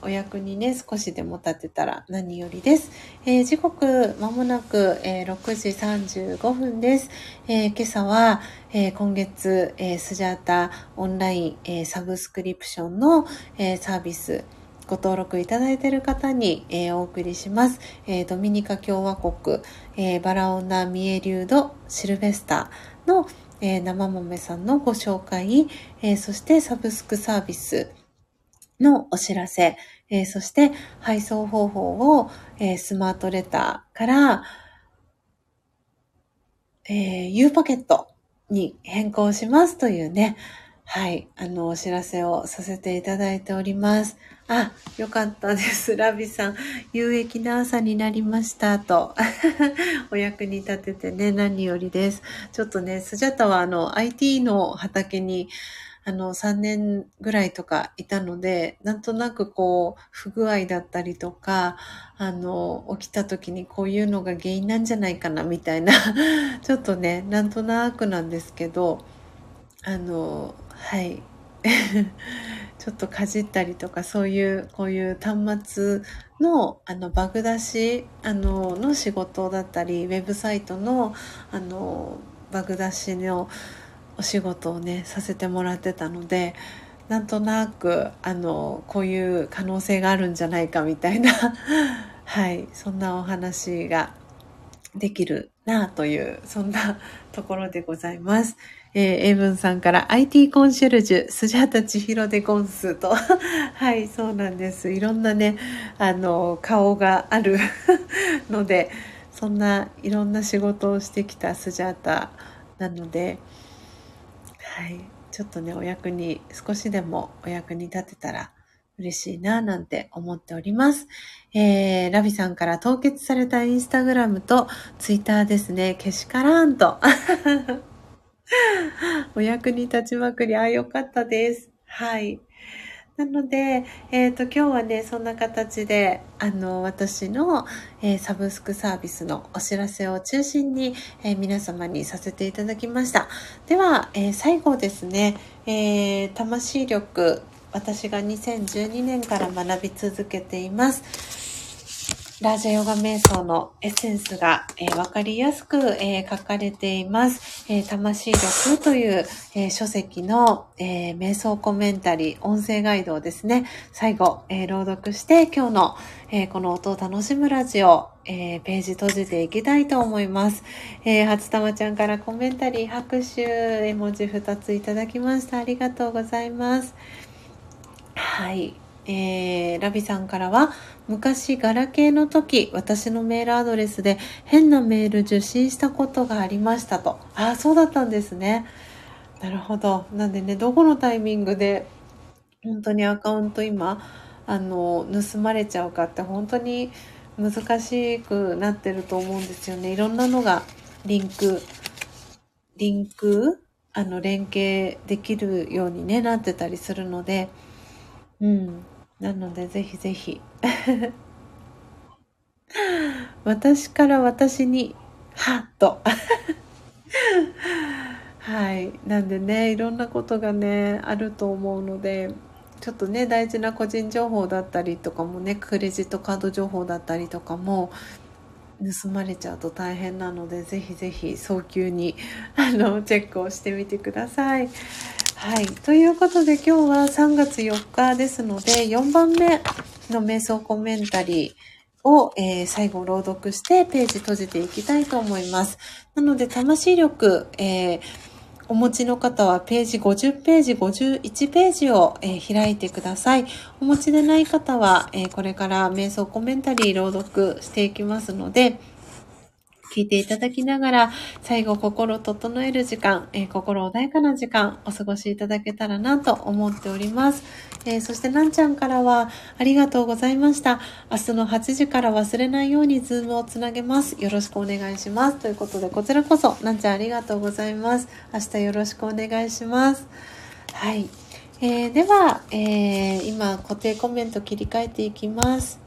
お役にね、少しでも立てたら何よりです。えー、時刻、まもなく、えー、6時35分です。えー、今朝は、え今月、えスジャータオンライン、えサブスクリプションの、えサービス、ご登録いただいている方に、えー、お送りします。えー、ドミニカ共和国、えー、バラオナ・ミエリュード・シルベスターの、え生豆さんのご紹介、えそしてサブスクサービスのお知らせ、えそして配送方法を、えスマートレターから、え U パケットに変更しますというね、はい、あの、お知らせをさせていただいております。あ、よかったです。(laughs) ラビさん、有益な朝になりましたと。(laughs) お役に立ててね、何よりです。ちょっとね、スジャタはあの、IT の畑に、あの、3年ぐらいとかいたので、なんとなくこう、不具合だったりとか、あの、起きた時にこういうのが原因なんじゃないかな、みたいな、(laughs) ちょっとね、なんとなくなんですけど、あの、はい。(laughs) ちょっとかじったりとか、そういう、こういう端末の、あの、バグ出し、あの、の仕事だったり、ウェブサイトの、あの、バグ出しのお仕事をね、させてもらってたので、なんとなく、あの、こういう可能性があるんじゃないかみたいな、(laughs) はい、そんなお話ができるなあという、そんなところでございます。えー、エイブンさんから IT コンシェルジュ、スジャータ千尋でゴンスと。(laughs) はい、そうなんです。いろんなね、あの、顔がある (laughs) ので、そんないろんな仕事をしてきたスジャータなので、はい、ちょっとね、お役に、少しでもお役に立てたら嬉しいな、なんて思っております。えー、ラビさんから凍結されたインスタグラムとツイッターですね、けしからんと。(laughs) お役に立ちまくり、あ、よかったです。はい。なので、えっ、ー、と、今日はね、そんな形で、あの、私の、えー、サブスクサービスのお知らせを中心に、えー、皆様にさせていただきました。では、え最後ですね、え魂力、私が2012年から学び続けています。ラジャヨガ瞑想のエッセンスが、えー、わかりやすく、えー、書かれています。えー、魂力という、え書籍の、え瞑想コメンタリー、音声ガイドをですね、最後、え朗読して、今日の、えこの音を楽しむラジオ、えページ閉じていきたいと思います。え初玉ちゃんからコメンタリー、拍手、絵文字2ついただきました。ありがとうございます。はい。えー、ラビさんからは、昔ガラケーの時、私のメールアドレスで変なメール受信したことがありましたと。ああ、そうだったんですね。なるほど。なんでね、どこのタイミングで、本当にアカウント今、あの、盗まれちゃうかって本当に難しくなってると思うんですよね。いろんなのがリンク、リンクあの、連携できるようにね、なってたりするので、うん。なので、ぜひぜひ。私から私に、はっと。はい。なんでね、いろんなことがね、あると思うので、ちょっとね、大事な個人情報だったりとかもね、クレジットカード情報だったりとかも、盗まれちゃうと大変なので、ぜひぜひ早急に、あの、チェックをしてみてください。はい。ということで今日は3月4日ですので、4番目の瞑想コメンタリーを、えー、最後朗読してページ閉じていきたいと思います。なので、魂力、えー、お持ちの方はページ50ページ、51ページを、えー、開いてください。お持ちでない方は、え、これから瞑想コメンタリー朗読していきますので、聞いていただきながら、最後心整える時間、えー、心穏やかな時間、お過ごしいただけたらなと思っております。えー、そしてなんちゃんからは、ありがとうございました。明日の8時から忘れないようにズームをつなげます。よろしくお願いします。ということで、こちらこそ、なんちゃんありがとうございます。明日よろしくお願いします。はい。えー、では、えー、今固定コメント切り替えていきます。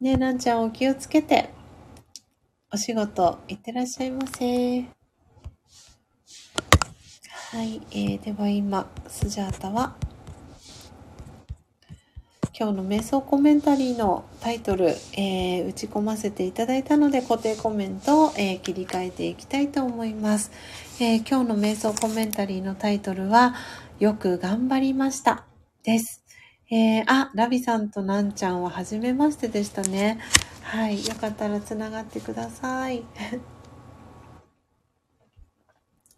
ねなんちゃんお気をつけて。お仕事いってらっしゃいませ。はい、えー、では今、スジャータは、今日の瞑想コメンタリーのタイトル、えー、打ち込ませていただいたので固定コメントを、えー、切り替えていきたいと思います、えー、今日の瞑想コメンタリーのタイトルは、よく頑張りました。です。えー、あ、ラビさんとなんちゃんは初めましてでしたね。はい、よかったらつながってください。(laughs)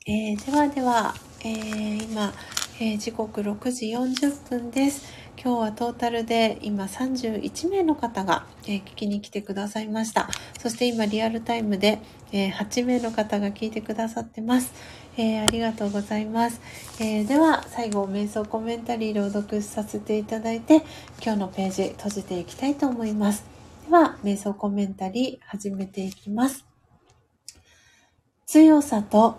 えー、ではでは、えー、今、えー、時刻6時40分です。今日はトータルで今31名の方が、え聞きに来てくださいました。そして今リアルタイムで、え8名の方が聞いてくださってます。えー、ありがとうございます、え、では最後瞑想コメンタリー朗読させていただいて今日のページ閉じていきたいと思いますでは瞑想コメンタリー始めていきます強さと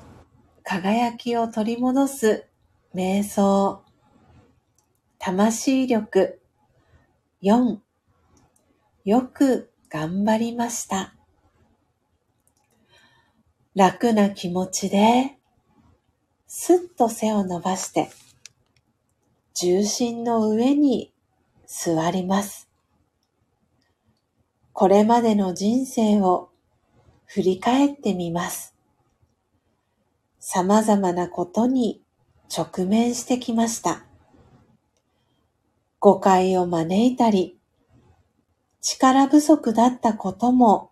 輝きを取り戻す瞑想魂力4よく頑張りました楽な気持ちで、すっと背を伸ばして、重心の上に座ります。これまでの人生を振り返ってみます。様々なことに直面してきました。誤解を招いたり、力不足だったことも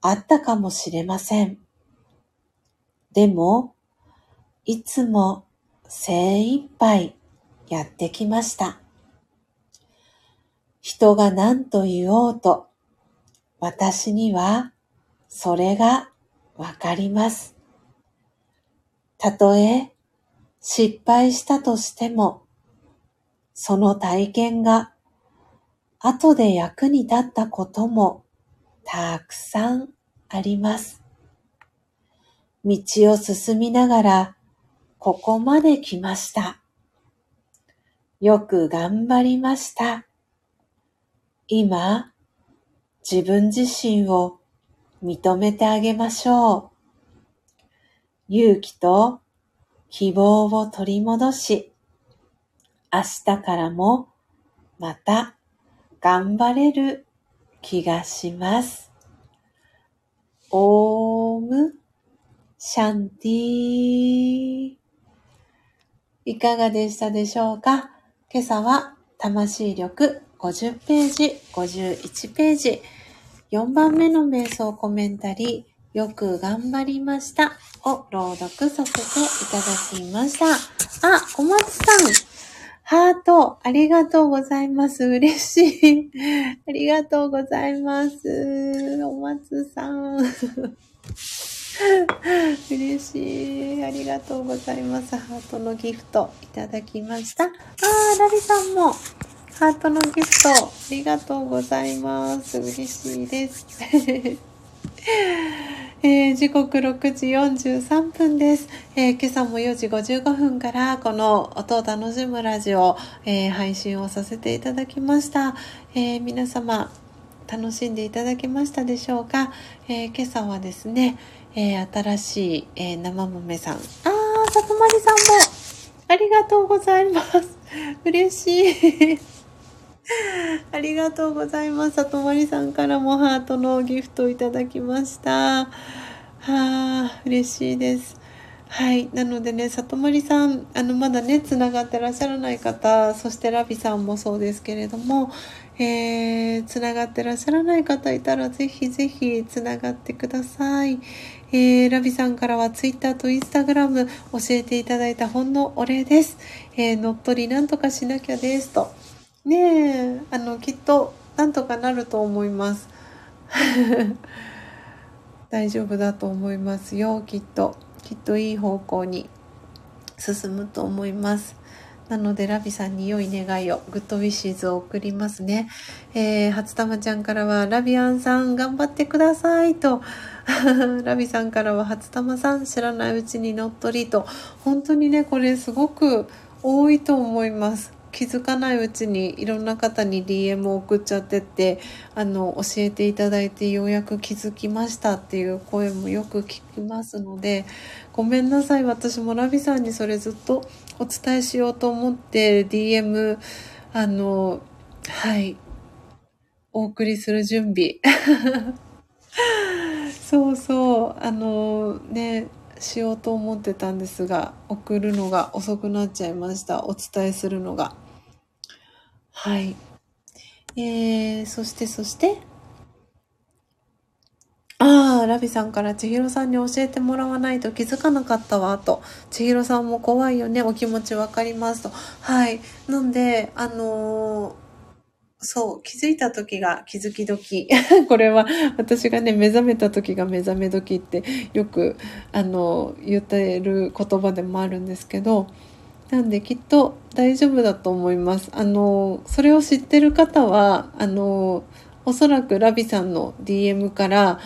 あったかもしれません。でも、いつも精一杯やってきました。人が何と言おうと、私にはそれがわかります。たとえ失敗したとしても、その体験が後で役に立ったこともたくさんあります。道を進みながらここまで来ました。よく頑張りました。今、自分自身を認めてあげましょう。勇気と希望を取り戻し、明日からもまた頑張れる気がします。オームシャンティー。いかがでしたでしょうか？今朝は魂力50ページ、51ページ、4番目の瞑想コメンタリー、よく頑張りましたを朗読させていただきました。あ、小松さん、ハート、ありがとうございます。嬉しい。(laughs) ありがとうございます。お松さん。(laughs) 嬉しい。ありがとうございます。ハートのギフトいただきました。あー、ラリさんもハートのギフトありがとうございます。嬉しいです。(laughs) (laughs) えー、時刻6時43分です、えー、今朝も4時55分からこの音を楽しむラジオ、えー、配信をさせていただきました、え皆様楽しんでいただけましたでしょうか、え今朝はですね、え、新しい、えー、生豆さん。あー、里まりさんも、ありがとうございます。嬉しい。(laughs) ありがとうございます。里まりさんからもハートのギフトをいただきました。はあ、嬉しいです。はい。なのでね、里森さん、あの、まだね、つながってらっしゃらない方、そしてラビさんもそうですけれども、えー、つながってらっしゃらない方いたら、ぜひぜひつながってください。えー、ラビさんからはツイッターとインスタグラム教えていただいたほんのお礼です。えー、乗っ取りなんとかしなきゃです。と。ねえ、あの、きっとなんとかなると思います。(laughs) 大丈夫だと思いますよ、きっと。きっといい方向に進むと思います。なので、ラビさんに良い願いを、グッドウィッシーズを送りますね。えー、初玉ちゃんからは、ラビアンさん頑張ってくださいと、(laughs) ラビさんからは、初玉さん知らないうちに乗っ取りと、本当にね、これすごく多いと思います。気づかないうちにいろんな方に DM を送っちゃっててあの教えていただいてようやく気づきましたっていう声もよく聞きますのでごめんなさい。私もラビさんにそれずっとお伝えしようと思って DM あのはいお送りする準備。(laughs) そうそう。あのねしようと思ってたんですが、送るのが遅くなっちゃいました。お伝えするのが。はい。えー、そしてそして、ああ、ラビさんから千尋さんに教えてもらわないと気づかなかったわ、と。千尋さんも怖いよね、お気持ちわかりますと。はい。なんで、あのーそう、気づいた時が気づき時。(laughs) これは私がね、目覚めた時が目覚め時ってよく、あの、言ってる言葉でもあるんですけど、なんできっと大丈夫だと思います。あの、それを知ってる方は、あの、おそらくラビさんの DM から、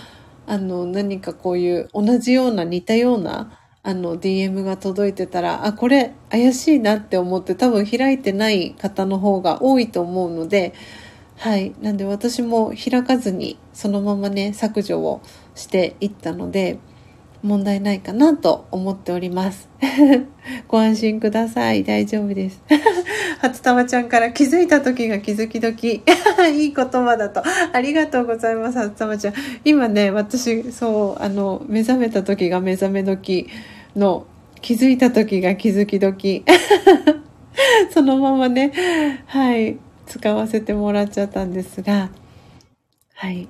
あの、何かこういう同じような似たようなあの DM が届いてたら、あ、これ怪しいなって思って多分開いてない方の方が多いと思うので、はい。なんで私も開かずにそのままね、削除をしていったので、問題ないかなと思っております。(laughs) ご安心ください。大丈夫です。(laughs) 初玉ちゃんから気づいた時が気づき時。(laughs) いい言葉だと。ありがとうございます、初玉ちゃん。今ね、私、そう、あの、目覚めた時が目覚め時。の気づいた時が気づき時。(laughs) そのままね、はい、使わせてもらっちゃったんですが、はい。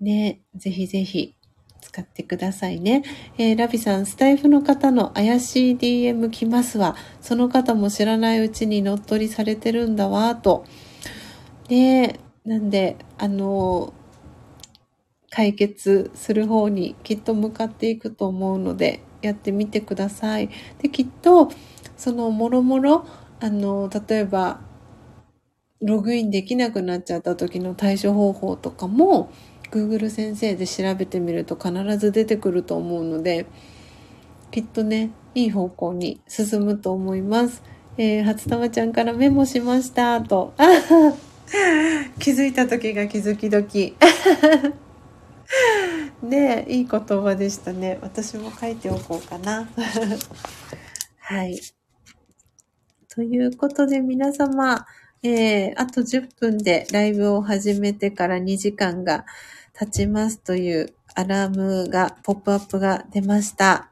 ね、ぜひぜひ使ってくださいね。えー、ラビさん、スタイフの方の怪しい DM 来ますわ。その方も知らないうちに乗っ取りされてるんだわ、と。ねなんで、あの解決する方にきっと向かっていくと思うので、やってみてください。で、きっと、その、もろもろ、あの、例えば、ログインできなくなっちゃった時の対処方法とかも、Google 先生で調べてみると必ず出てくると思うので、きっとね、いい方向に進むと思います。えー、初玉ちゃんからメモしました、と。気づいた時が気づき時。(laughs) ねいい言葉でしたね。私も書いておこうかな。(laughs) はい。ということで皆様、えー、あと10分でライブを始めてから2時間が経ちますというアラームが、ポップアップが出ました。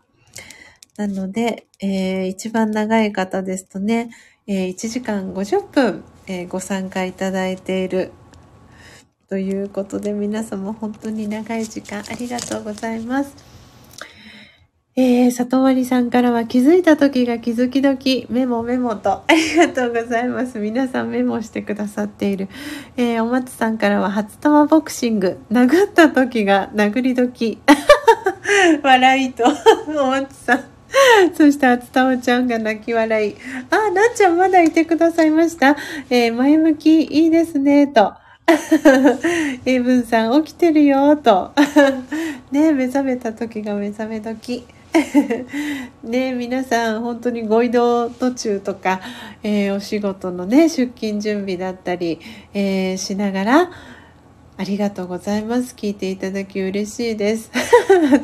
なので、えー、一番長い方ですとね、えー、1時間50分、えー、ご参加いただいているということで皆様本当に長い時間ありがとうございます。えー、里割さんからは気づいた時が気づき時、メモメモと、(laughs) ありがとうございます。皆さんメモしてくださっている。えー、お松さんからは初玉ボクシング、殴った時が殴り時。(laughs) 笑いと、(laughs) お松さん。そして、あつたおちゃんが泣き笑い。あ、なっちゃんまだいてくださいました。えー、前向きいいですね、と。(laughs) エイブンさん起きてるよと。(laughs) ね目覚めた時が目覚め時。(laughs) ね皆さん本当にご移動途中とか、えー、お仕事のね出勤準備だったり、えー、しながらありがとうございます。聞いていただき嬉しいです。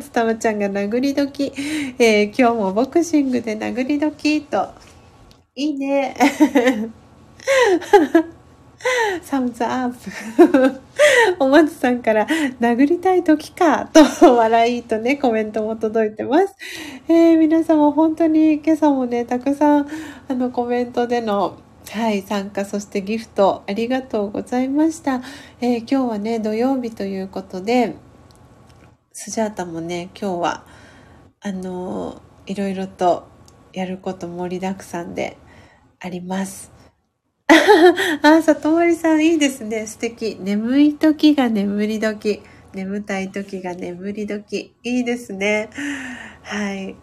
つたまちゃんが殴り時、えー、今日もボクシングで殴り時と。いいね。サムズアップ。お松さんから殴りたい時かと笑いとね、コメントも届いてます。えー、皆様本当に今朝もね、たくさんあのコメントでのはい、参加、そしてギフトありがとうございました。えー、今日はね、土曜日ということで、スジャータもね、今日は、あの、いろいろとやること盛りだくさんであります。(laughs) あ、里森さんいいですね。素敵。眠い時が眠り時。眠たい時が眠り時。いいですね。はい。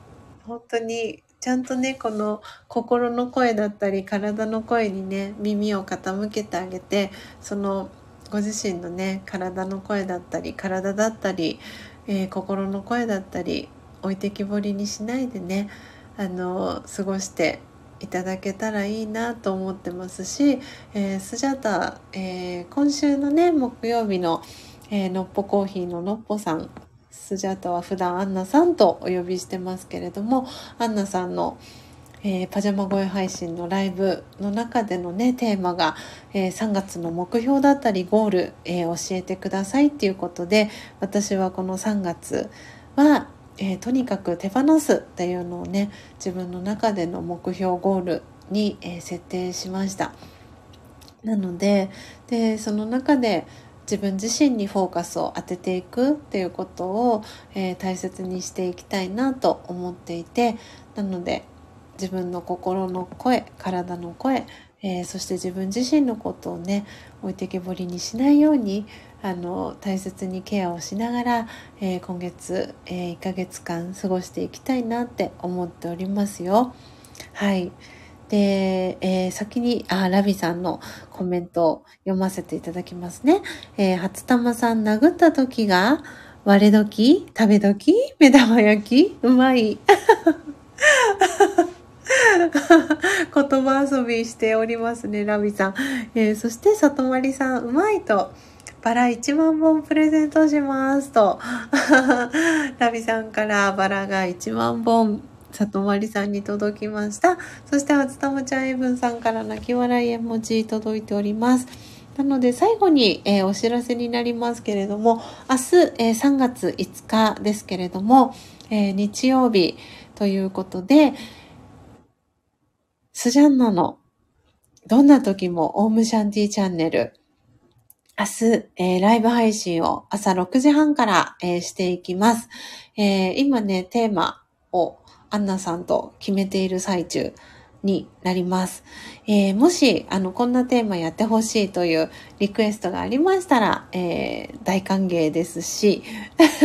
本当に、ちゃんとね、この心の声だったり、体の声にね、耳を傾けてあげて、そのご自身のね、体の声だったり、体だったり、えー、心の声だったり、置いてきぼりにしないでね、あの、過ごしていただけたらいいなと思ってますし、えー、スジャタ、えー、今週のね木曜日の、えー、のっぽコーヒーののっぽさんスジャタは普段アンナさんとお呼びしてますけれどもアンナさんの、えー、パジャマ声配信のライブの中でのねテーマが、えー、3月の目標だったりゴール、えー、教えてくださいっていうことで私はこの3月はえー、とにかく手放すっていうのをね自分の中での目標ゴールに、えー、設定しました。なのででその中で自分自身にフォーカスを当てていくっていうことを、えー、大切にしていきたいなと思っていてなので自分の心の声体の声、え、そして自分自身のことをね置いてけぼりにしないようにあの大切にケアをしながら、えー、今月、えー、1ヶ月間過ごしていきたいなって思っておりますよ。はい。で、えー、先に、あ、ラビさんのコメントを読ませていただきますね。えー、初玉さん殴った時が、割れ時食べ時目玉焼きうまい。(laughs) 言葉遊びしておりますね、ラビさん。えー、そして、里まりさん、うまいと。バラ1万本プレゼントしますと。(laughs) ラビさんからバラが1万本、里まりさんに届きました。そして、初玉ちゃんエブンさんから泣き笑い絵文字届いております。なので最後に、えー、お知らせになりますけれども、明日、えー、3月5日ですけれども、えー、日曜日ということで、スジャンナのどんな時もオームシャンティチャンネル明日、えー、ライブ配信を朝6時半から、えー、していきます、えー、今ね、テーマをアンナさんと決めている最中になります。え、もし、あの、こんなテーマやってほしいというリクエストがありましたら、え、大歓迎ですし、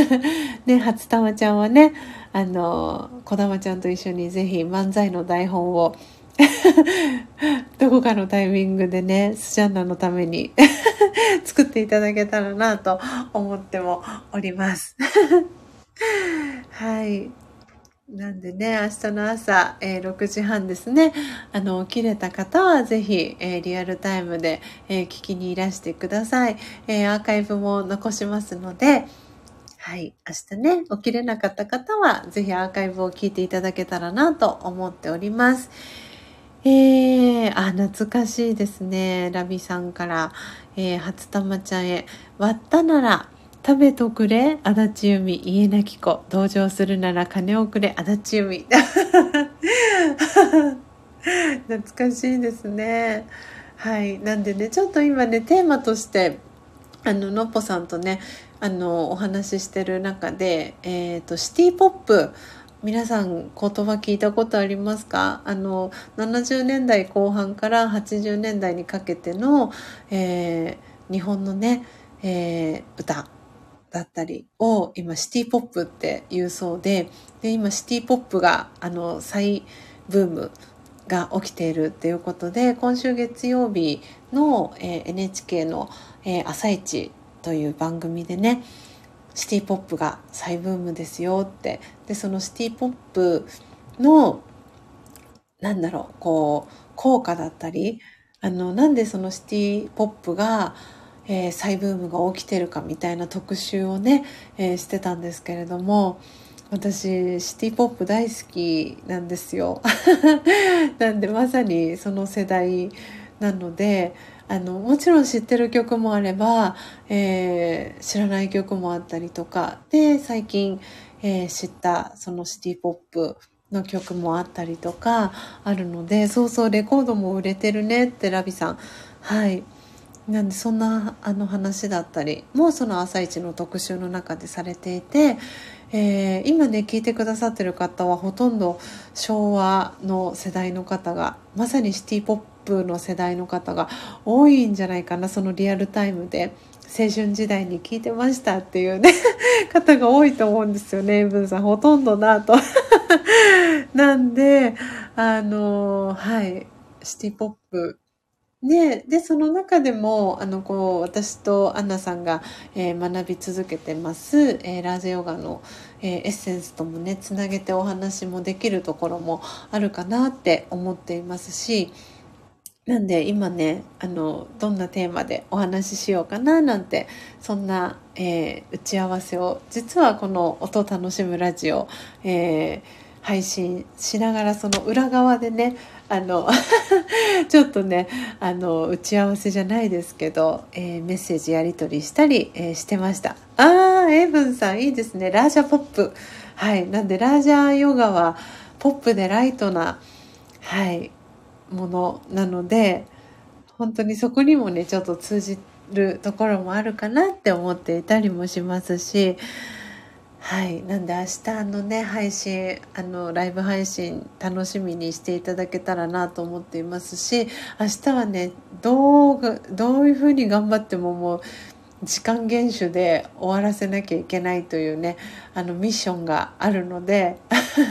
(laughs) ね、初玉ちゃんはね、あの、小玉ちゃんと一緒にぜひ漫才の台本を (laughs) どこかのタイミングでね、スジャンナのために (laughs) 作っていただけたらなと思ってもおります。(laughs) はい。なんでね、明日の朝、えー、6時半ですね、あの、起きれた方はぜひ、えー、リアルタイムで、えー、聞きにいらしてください。えアーカイブも残しますので、はい。明日ね、起きれなかった方は、ぜひアーカイブを聞いていただけたらなと思っております。えー、あ、懐かしいですね。ラビさんから、えー、初玉ちゃんへ、割ったなら、食べとくれ、足立由美、家なき子、同情するなら金をくれ、足立由美。(laughs) 懐かしいですね。はい。なんでね、ちょっと今ね、テーマとして、あの、のっぽさんとね、あの、お話ししてる中で、えっ、ー、と、シティポップ、皆さん言葉聞いたことありますか？あの70年代後半から80年代にかけての、えー、日本のね、えー、歌だったりを今シティポップって言うそうでで今シティポップがあの再ブームが起きているっていうことで今週月曜日の、えー、NHK の、えー、朝一という番組でねシティポップが再ブームですよって。でそのシティポップのなんだろうこう効果だったりあのなんでそのシティポップが、えー、再ブームが起きてるかみたいな特集をね、えー、してたんですけれども私シティポップ大好きなんですよ。(laughs) なんでまさにその世代なので、あの、もちろん知ってる曲もあれば、えー、知らない曲もあったりとか、で、最近、えー、知ったそのシティポップの曲もあったりとかあるので、そうそう、レコードも売れてるねってラビさん。はい。なんでそんなあの話だったりもその「朝一の特集の中でされていて、えー、今ね聞いてくださってる方はほとんど昭和の世代の方がまさにシティ・ポッププの世代の方が多いんじゃないかな。そのリアルタイムで青春時代に聞いてましたっていうね (laughs) 方が多いと思うんですよね。エブンさんほとんどなと。(laughs) なんであのはい。シティ・ポップ。ね、で、その中でも、あの、こう、私とアンナさんが、えー、学び続けてます、えー、ラージヨガの、えー、エッセンスともね、つなげてお話もできるところもあるかなって思っていますし、なんで今ね、あの、どんなテーマでお話ししようかななんて、そんな、え打ち合わせを、実はこの音楽しむラジオ、え配信しながらその裏側でね、あの (laughs) ちょっとねあの打ち合わせじゃないですけど、えー、メッセージやり取りしたり、え、してました。ああエイブンさんいいですね。ラージャポップ。はい。なんでラージャヨガはポップでライトなはい。ものなので本当にそこにもねちょっと通じるところもあるかなって思っていたりもしますしはい。なんで明日のね、配信、あの、ライブ配信楽しみにしていただけたらなと思っていますし、明日はね、どう、どういうふうに頑張ってももう、時間厳守で終わらせなきゃいけないというね、あのミッションがあるので、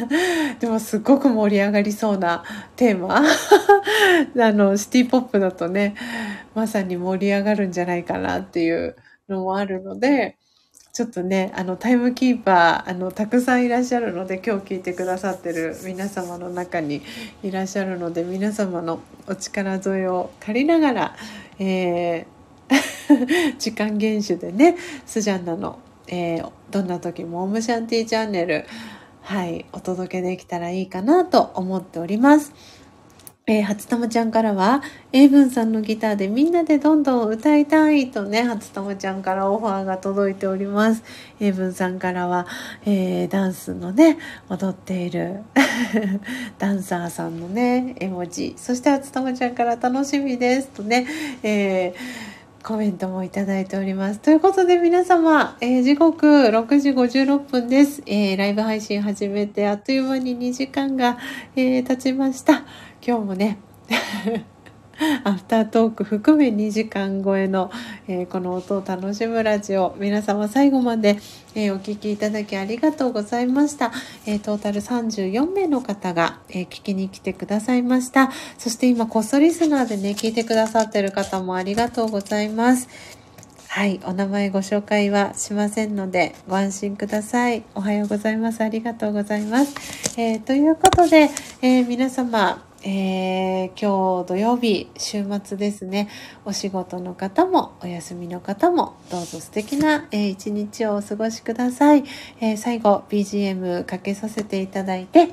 (laughs) でもすごく盛り上がりそうなテーマ。(laughs) あの、シティポップだとね、まさに盛り上がるんじゃないかなっていうのもあるので、ちょっとね、あの、タイムキーパー、あの、たくさんいらっしゃるので、今日聞いてくださってる皆様の中にいらっしゃるので、皆様のお力添えを借りながら、えー、(laughs) 時間厳守でね、スジャンナの、えー、どんな時もオムシャンティーチャンネル、はい、お届けできたらいいかなと思っております。えー、初玉ちゃんからは、エイブンさんのギターでみんなでどんどん歌いたいとね、初玉ちゃんからオファーが届いております。エイブンさんからは、えー、ダンスのね、踊っている (laughs) ダンサーさんのね、絵文字。そして初玉ちゃんから楽しみですとね、えーコメントもいただいております。ということで皆様、えー、時刻6時56分です、えー、ライブ配信始めてあっという間に2時間が、えー、経ちました。今日もねアフタートーク含め2時間超えの、えー、この音を楽しむラジオ皆様最後まで、えー、お聴きいただきありがとうございました、えー、トータル34名の方が、え聞きに来てくださいましたそして今こっそリスナーでね聞いてくださってる方もありがとうございますはい、お名前ご紹介はしませんのでご安心ください。おはようございます。ありがとうございます。えー、ということで、えー、皆様、えー、今日土曜日、週末ですね。お仕事の方も、お休みの方も、どうぞ素敵な、えー、一日をお過ごしください。えー、最後、BGM かけさせていただいて、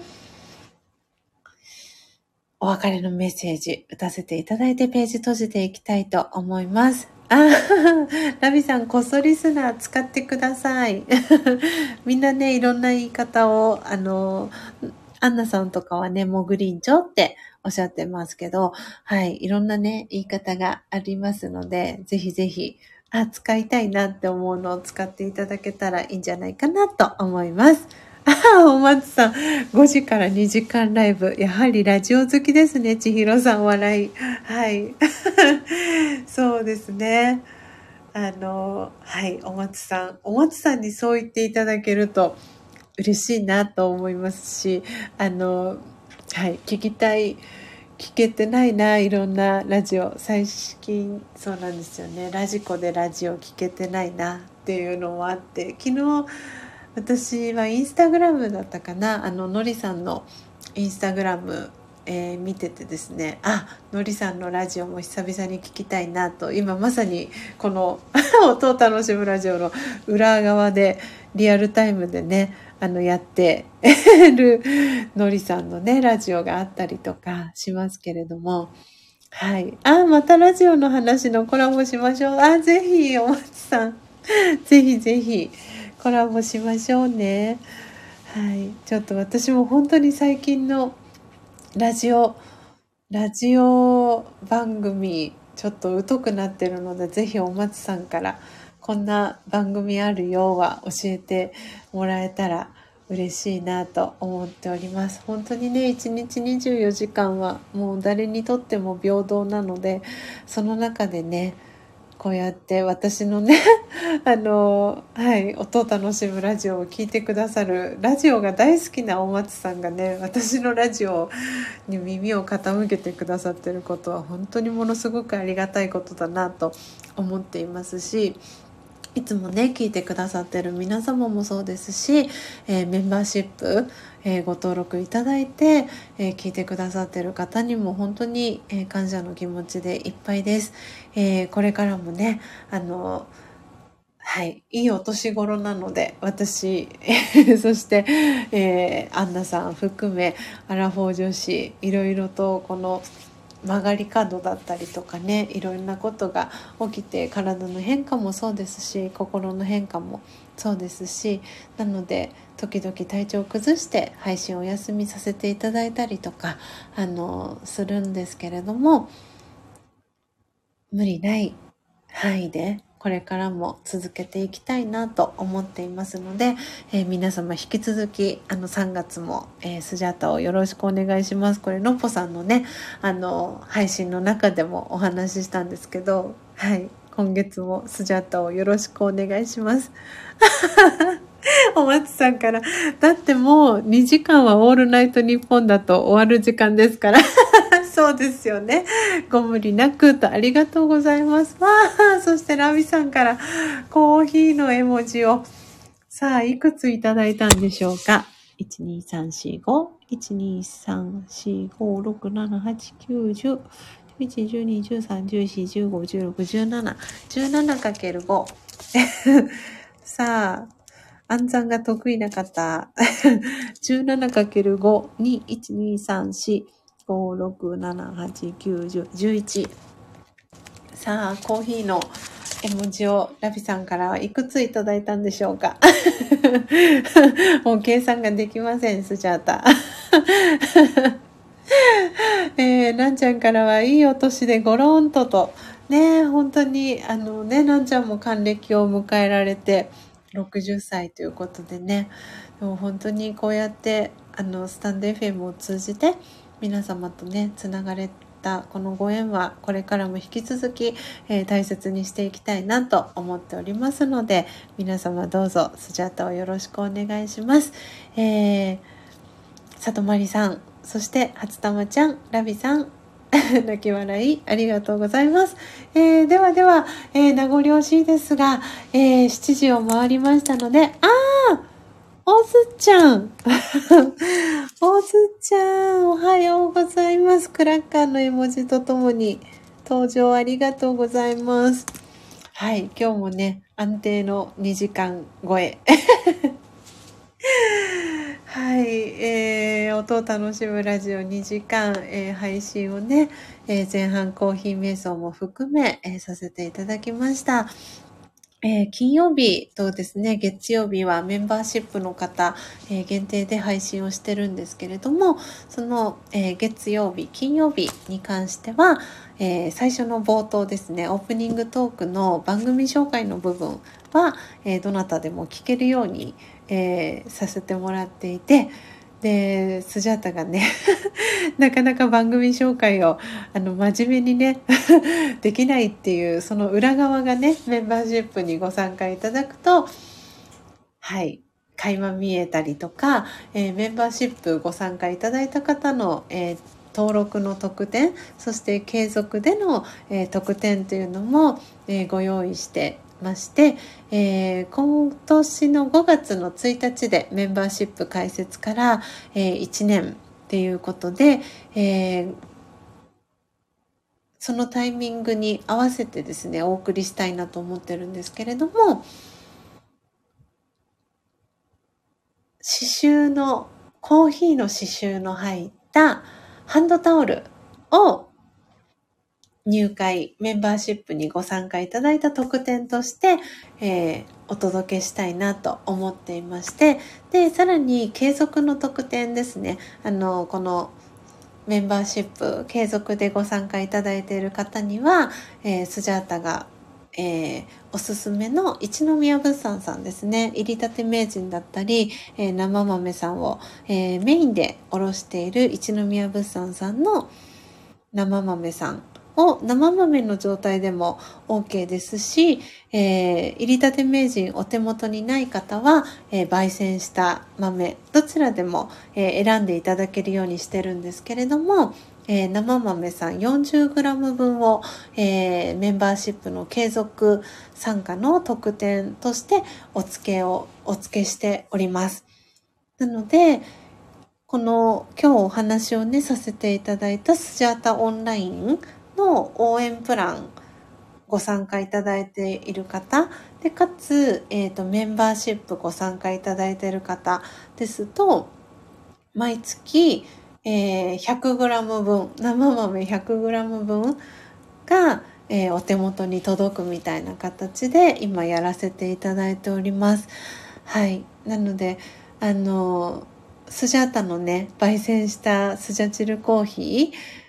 お別れのメッセージ打たせていただいてページ閉じていきたいと思います。あ、(laughs) ラビさん、こっそリスナー使ってください。(laughs) みんなね、いろんな言い方を、あの、アンナさんとかはね、モグリンチョっておっしゃってますけど、はい、いろんなね、言い方がありますので、ぜひぜひ、あ、使いたいなって思うのを使っていただけたらいいんじゃないかなと思います。あ、お松さん、5時から2時間ライブ。やはりラジオ好きですね、千尋さん笑い。はい。(laughs) そうですね。あの、はい、お松さん。お松さんにそう言っていただけると、嬉しいなと思いますしあのはい聞きたい聞けてないないろんなラジオ最近そうなんですよね。ラジコでラジオ聞けてないなっていうのもあって昨日私はインスタグラムだったかなあののりさんのインスタグラムえー、見ててですねあのりさんのラジオも久々に聞きたいなと今まさにこの (laughs) 音を楽しむラジオの裏側でリアルタイムでねあのやって (laughs) るのりさんのねラジオがあったりとかしますけれどもはい。あ、またラジオの話のコラボしましょう。あ、ぜひ、お松さん。(laughs) ぜひぜひ、コラボしましょうね。はい。ちょっと私も本当に最近のラジオ、ラジオ番組、ちょっと疎くなってるので、ぜひお松さんからこんな番組あるよは教えてもらえたら嬉しいなと思っております。本当にね、1日24時間はもう誰にとっても平等なので、その中でね、こうやって私のね (laughs) あの、はい、音を楽しむラジオを聴いてくださる、ラジオが大好きな大松さんがね、私のラジオに耳を傾けてくださってることは本当にものすごくありがたいことだなと思っていますし、いつもね聞いてくださってる皆様もそうですし、えー、メンバーシップ、えー、ご登録いただいて、えー、聞いてくださってる方にも本当に、え感謝の気持ちでいっぱいです。えこれからもねあのはい。いいお年頃なので、私、(laughs) そして、えー、アンナさん含め、アラフォー女子、いろいろとこの曲がり角だったりとかねいろんなことが起きて体の変化もそうですし心の変化もそうですしなので時々体調を崩して配信をお休みさせていただいたりとかあのするんですけれども無理ない範囲でこれからも続けていきたいなと思っていますので、えー、皆様引き続きあの3月も、えー、スジャータをよろしくお願いします。これのっぽさんのねあの配信の中でもお話ししたんですけど、はい、今月もスジャータをよろしくお願いします。(laughs) お松さんから、だってもう2時間はオールナイトニッポンだと終わる時間ですから。(laughs) そうですよね。ご無理なくとありがとうございます。わあ、そしてラビさんからコーヒーの絵文字を。さあ、いくついただいたんでしょうか？12345、12345、6、7、8、9、10。112131415161717×5。(laughs) さあ、暗算が得意な方。(laughs) 17×5 に1、2、3、4。567891011さあコーヒーの絵文字をラビさんからはいくついただいたんでしょうか？(laughs) もう計算ができませんスジャータ (laughs) えー、なんちゃんからはいいお年でゴロンとと。ね本当にあのねなんちゃんも還暦を迎えられて60歳ということでね。でも本当にこうやってあのスタンド FM を通じて皆様とねつながれたこのご縁はこれからも引き続き、えー、大切にしていきたいなと思っておりますので皆様どうぞスジャタをよろしくお願いします。えー、里まりさんそして初玉ちゃんラビさん (laughs) 泣き笑いありがとうございます。えー、ではでは、えー、名残惜しいですが、えー、7時を回りましたので、ああおずちゃん。(laughs) おずちゃん、おはようございます。クラッカーの絵文字とともに登場ありがとうございます。はい、今日もね、安定の2時間超え。(laughs) はい、えー、音を楽しむラジオ2時間、えー、配信をね、えー、前半コーヒー瞑想も含め、えー、させていただきました。えー、金曜日とですね、月曜日はメンバーシップの方、えー、限定で配信をしてるんですけれども、その、えー、月曜日、金曜日に関しては、え最初の冒頭ですね、オープニングトークの番組紹介の部分は、えどなたでも聞けるように、えさせてもらっていて、でスジャータがね (laughs) なかなか番組紹介をあの真面目にね (laughs) できないっていうその裏側がねメンバーシップにご参加いただくとはい垣間見えたりとか、えー、メンバーシップご参加いただいた方の、えー、登録の特典そして継続での、えー、特典というのも、えご用意してまして、えー、今年の5月の1日でメンバーシップ開設から、えー、1年っていうことで、えー、そのタイミングに合わせてですねお送りしたいなと思ってるんですけれども刺繍のコーヒーの刺繍の入ったハンドタオルを入会、メンバーシップにご参加いただいた特典として、えー、お届けしたいなと思っていまして、で、さらに継続の特典ですね。あの、このメンバーシップ継続でご参加いただいている方には、えー、スジャータが、えー、おすすめの一宮物産さんですね入りたて名人だったり、えー、生豆さんを、えメインでおろしている一宮物産さんの生豆さんを生豆の状態でも OK ですし、えー、入りたて名人お手元にない方は、えー、焙煎した豆、どちらでも、えー、選んでいただけるようにしてるんですけれども、えー、生豆さん 40g 分を、えー、メンバーシップの継続参加の特典としてお付けを、お付けしております。なので、この今日お話をね、させていただいたスジャータオンラインの応援プランご参加いただいている方でかつ、えーと、メンバーシップご参加いただいている方ですと毎月、えー、100g 分生豆 100g 分が、えー、お手元に届くみたいな形で今やらせていただいております。はい。なので、あの、スジャータのね、焙煎したスジャチルコーヒー、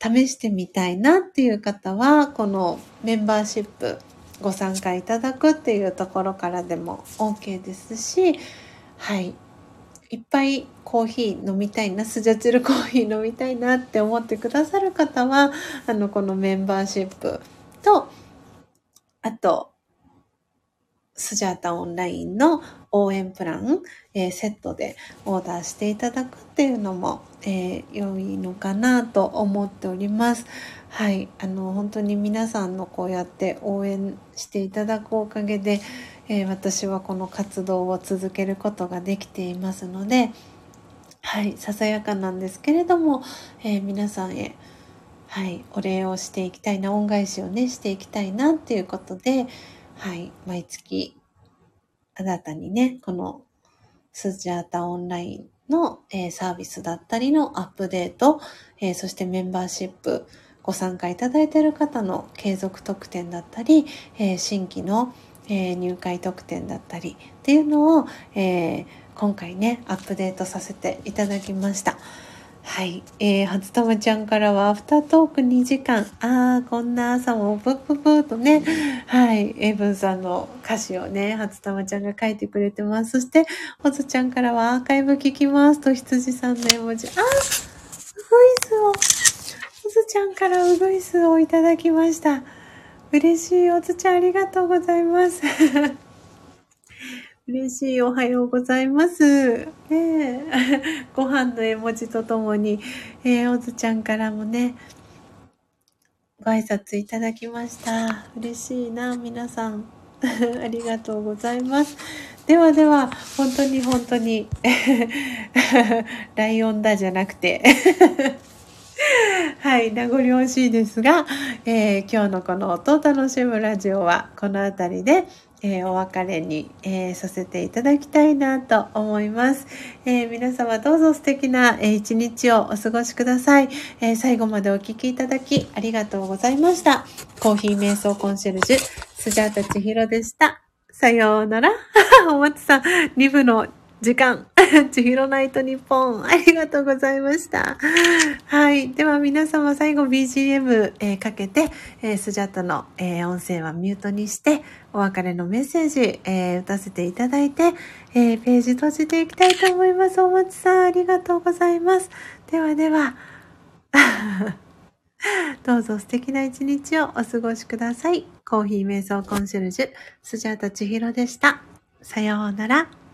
試してみたいなっていう方は、このメンバーシップご参加いただくっていうところからでも OK ですし、はい。いっぱいコーヒー飲みたいな、スジャチルコーヒー飲みたいなって思ってくださる方は、あの、このメンバーシップと、あと、スジャータオンラインの応援プラン、えー、セットでオーダーしていただくっていうのも、えー、良いのかなと思っております。はい。あの、本当に皆さんのこうやって応援していただくおかげで、えー、私はこの活動を続けることができていますので、はい。ささやかなんですけれども、え皆さんへ、はい。お礼をしていきたいな、恩返しをね、していきたいなっていうことで、はい、毎月、あなたにね、このスジャータオンラインの、えー、サービスだったりのアップデート、えー、そしてメンバーシップご参加いただいている方の継続特典だったり、えー、新規の、え入会特典だったりっていうのを、え今回ね、アップデートさせていただきました。はい。えー、初玉ちゃんからは、アフタートーク2時間。あー、こんな朝も、ぷっぷぷとね、はい。エブンさんの歌詞をね、初玉ちゃんが書いてくれてます。そして、ほずちゃんからは、アーカイブ聞きますと、羊さんの絵文字。あー、ウグイスを、ほずちゃんからウグイスをいただきました。嬉しい。おずちゃんありがとうございます。嬉しい。おはようございます。ね、(laughs) ご飯の絵文字とともに、えー、おずちゃんからもね、ご挨拶いただきました。嬉しいな、皆さん。(laughs) ありがとうございます。ではでは、本当に本当に、(laughs) ライオンだじゃなくてはい、名残惜しいですが、えー、今日のこの音を楽しむラジオはこの辺りで、えー、お別れに、えー、させていただきたいなと思います。えー、皆様どうぞ素敵な、え一日をお過ごしください、え最後までお聴きいただきありがとうございました。コーヒー瞑想コンシェルジュ、スジャータチヒロでした。さようなら。(laughs) お松さん、(laughs) 2部の時間。ちひろナイトニッポン。ありがとうございました。はい。では皆様最後 BGM、えー、かけて、えー、スジャットの、えー、音声はミュートにして、お別れのメッセージ、えー、打たせていただいて、えー、ページ閉じていきたいと思います。おもちさん、ありがとうございます。ではでは、(laughs) どうぞ素敵な一日をお過ごしください。コーヒー瞑想コンシェルジュ、スジャータ千尋でした。さようなら。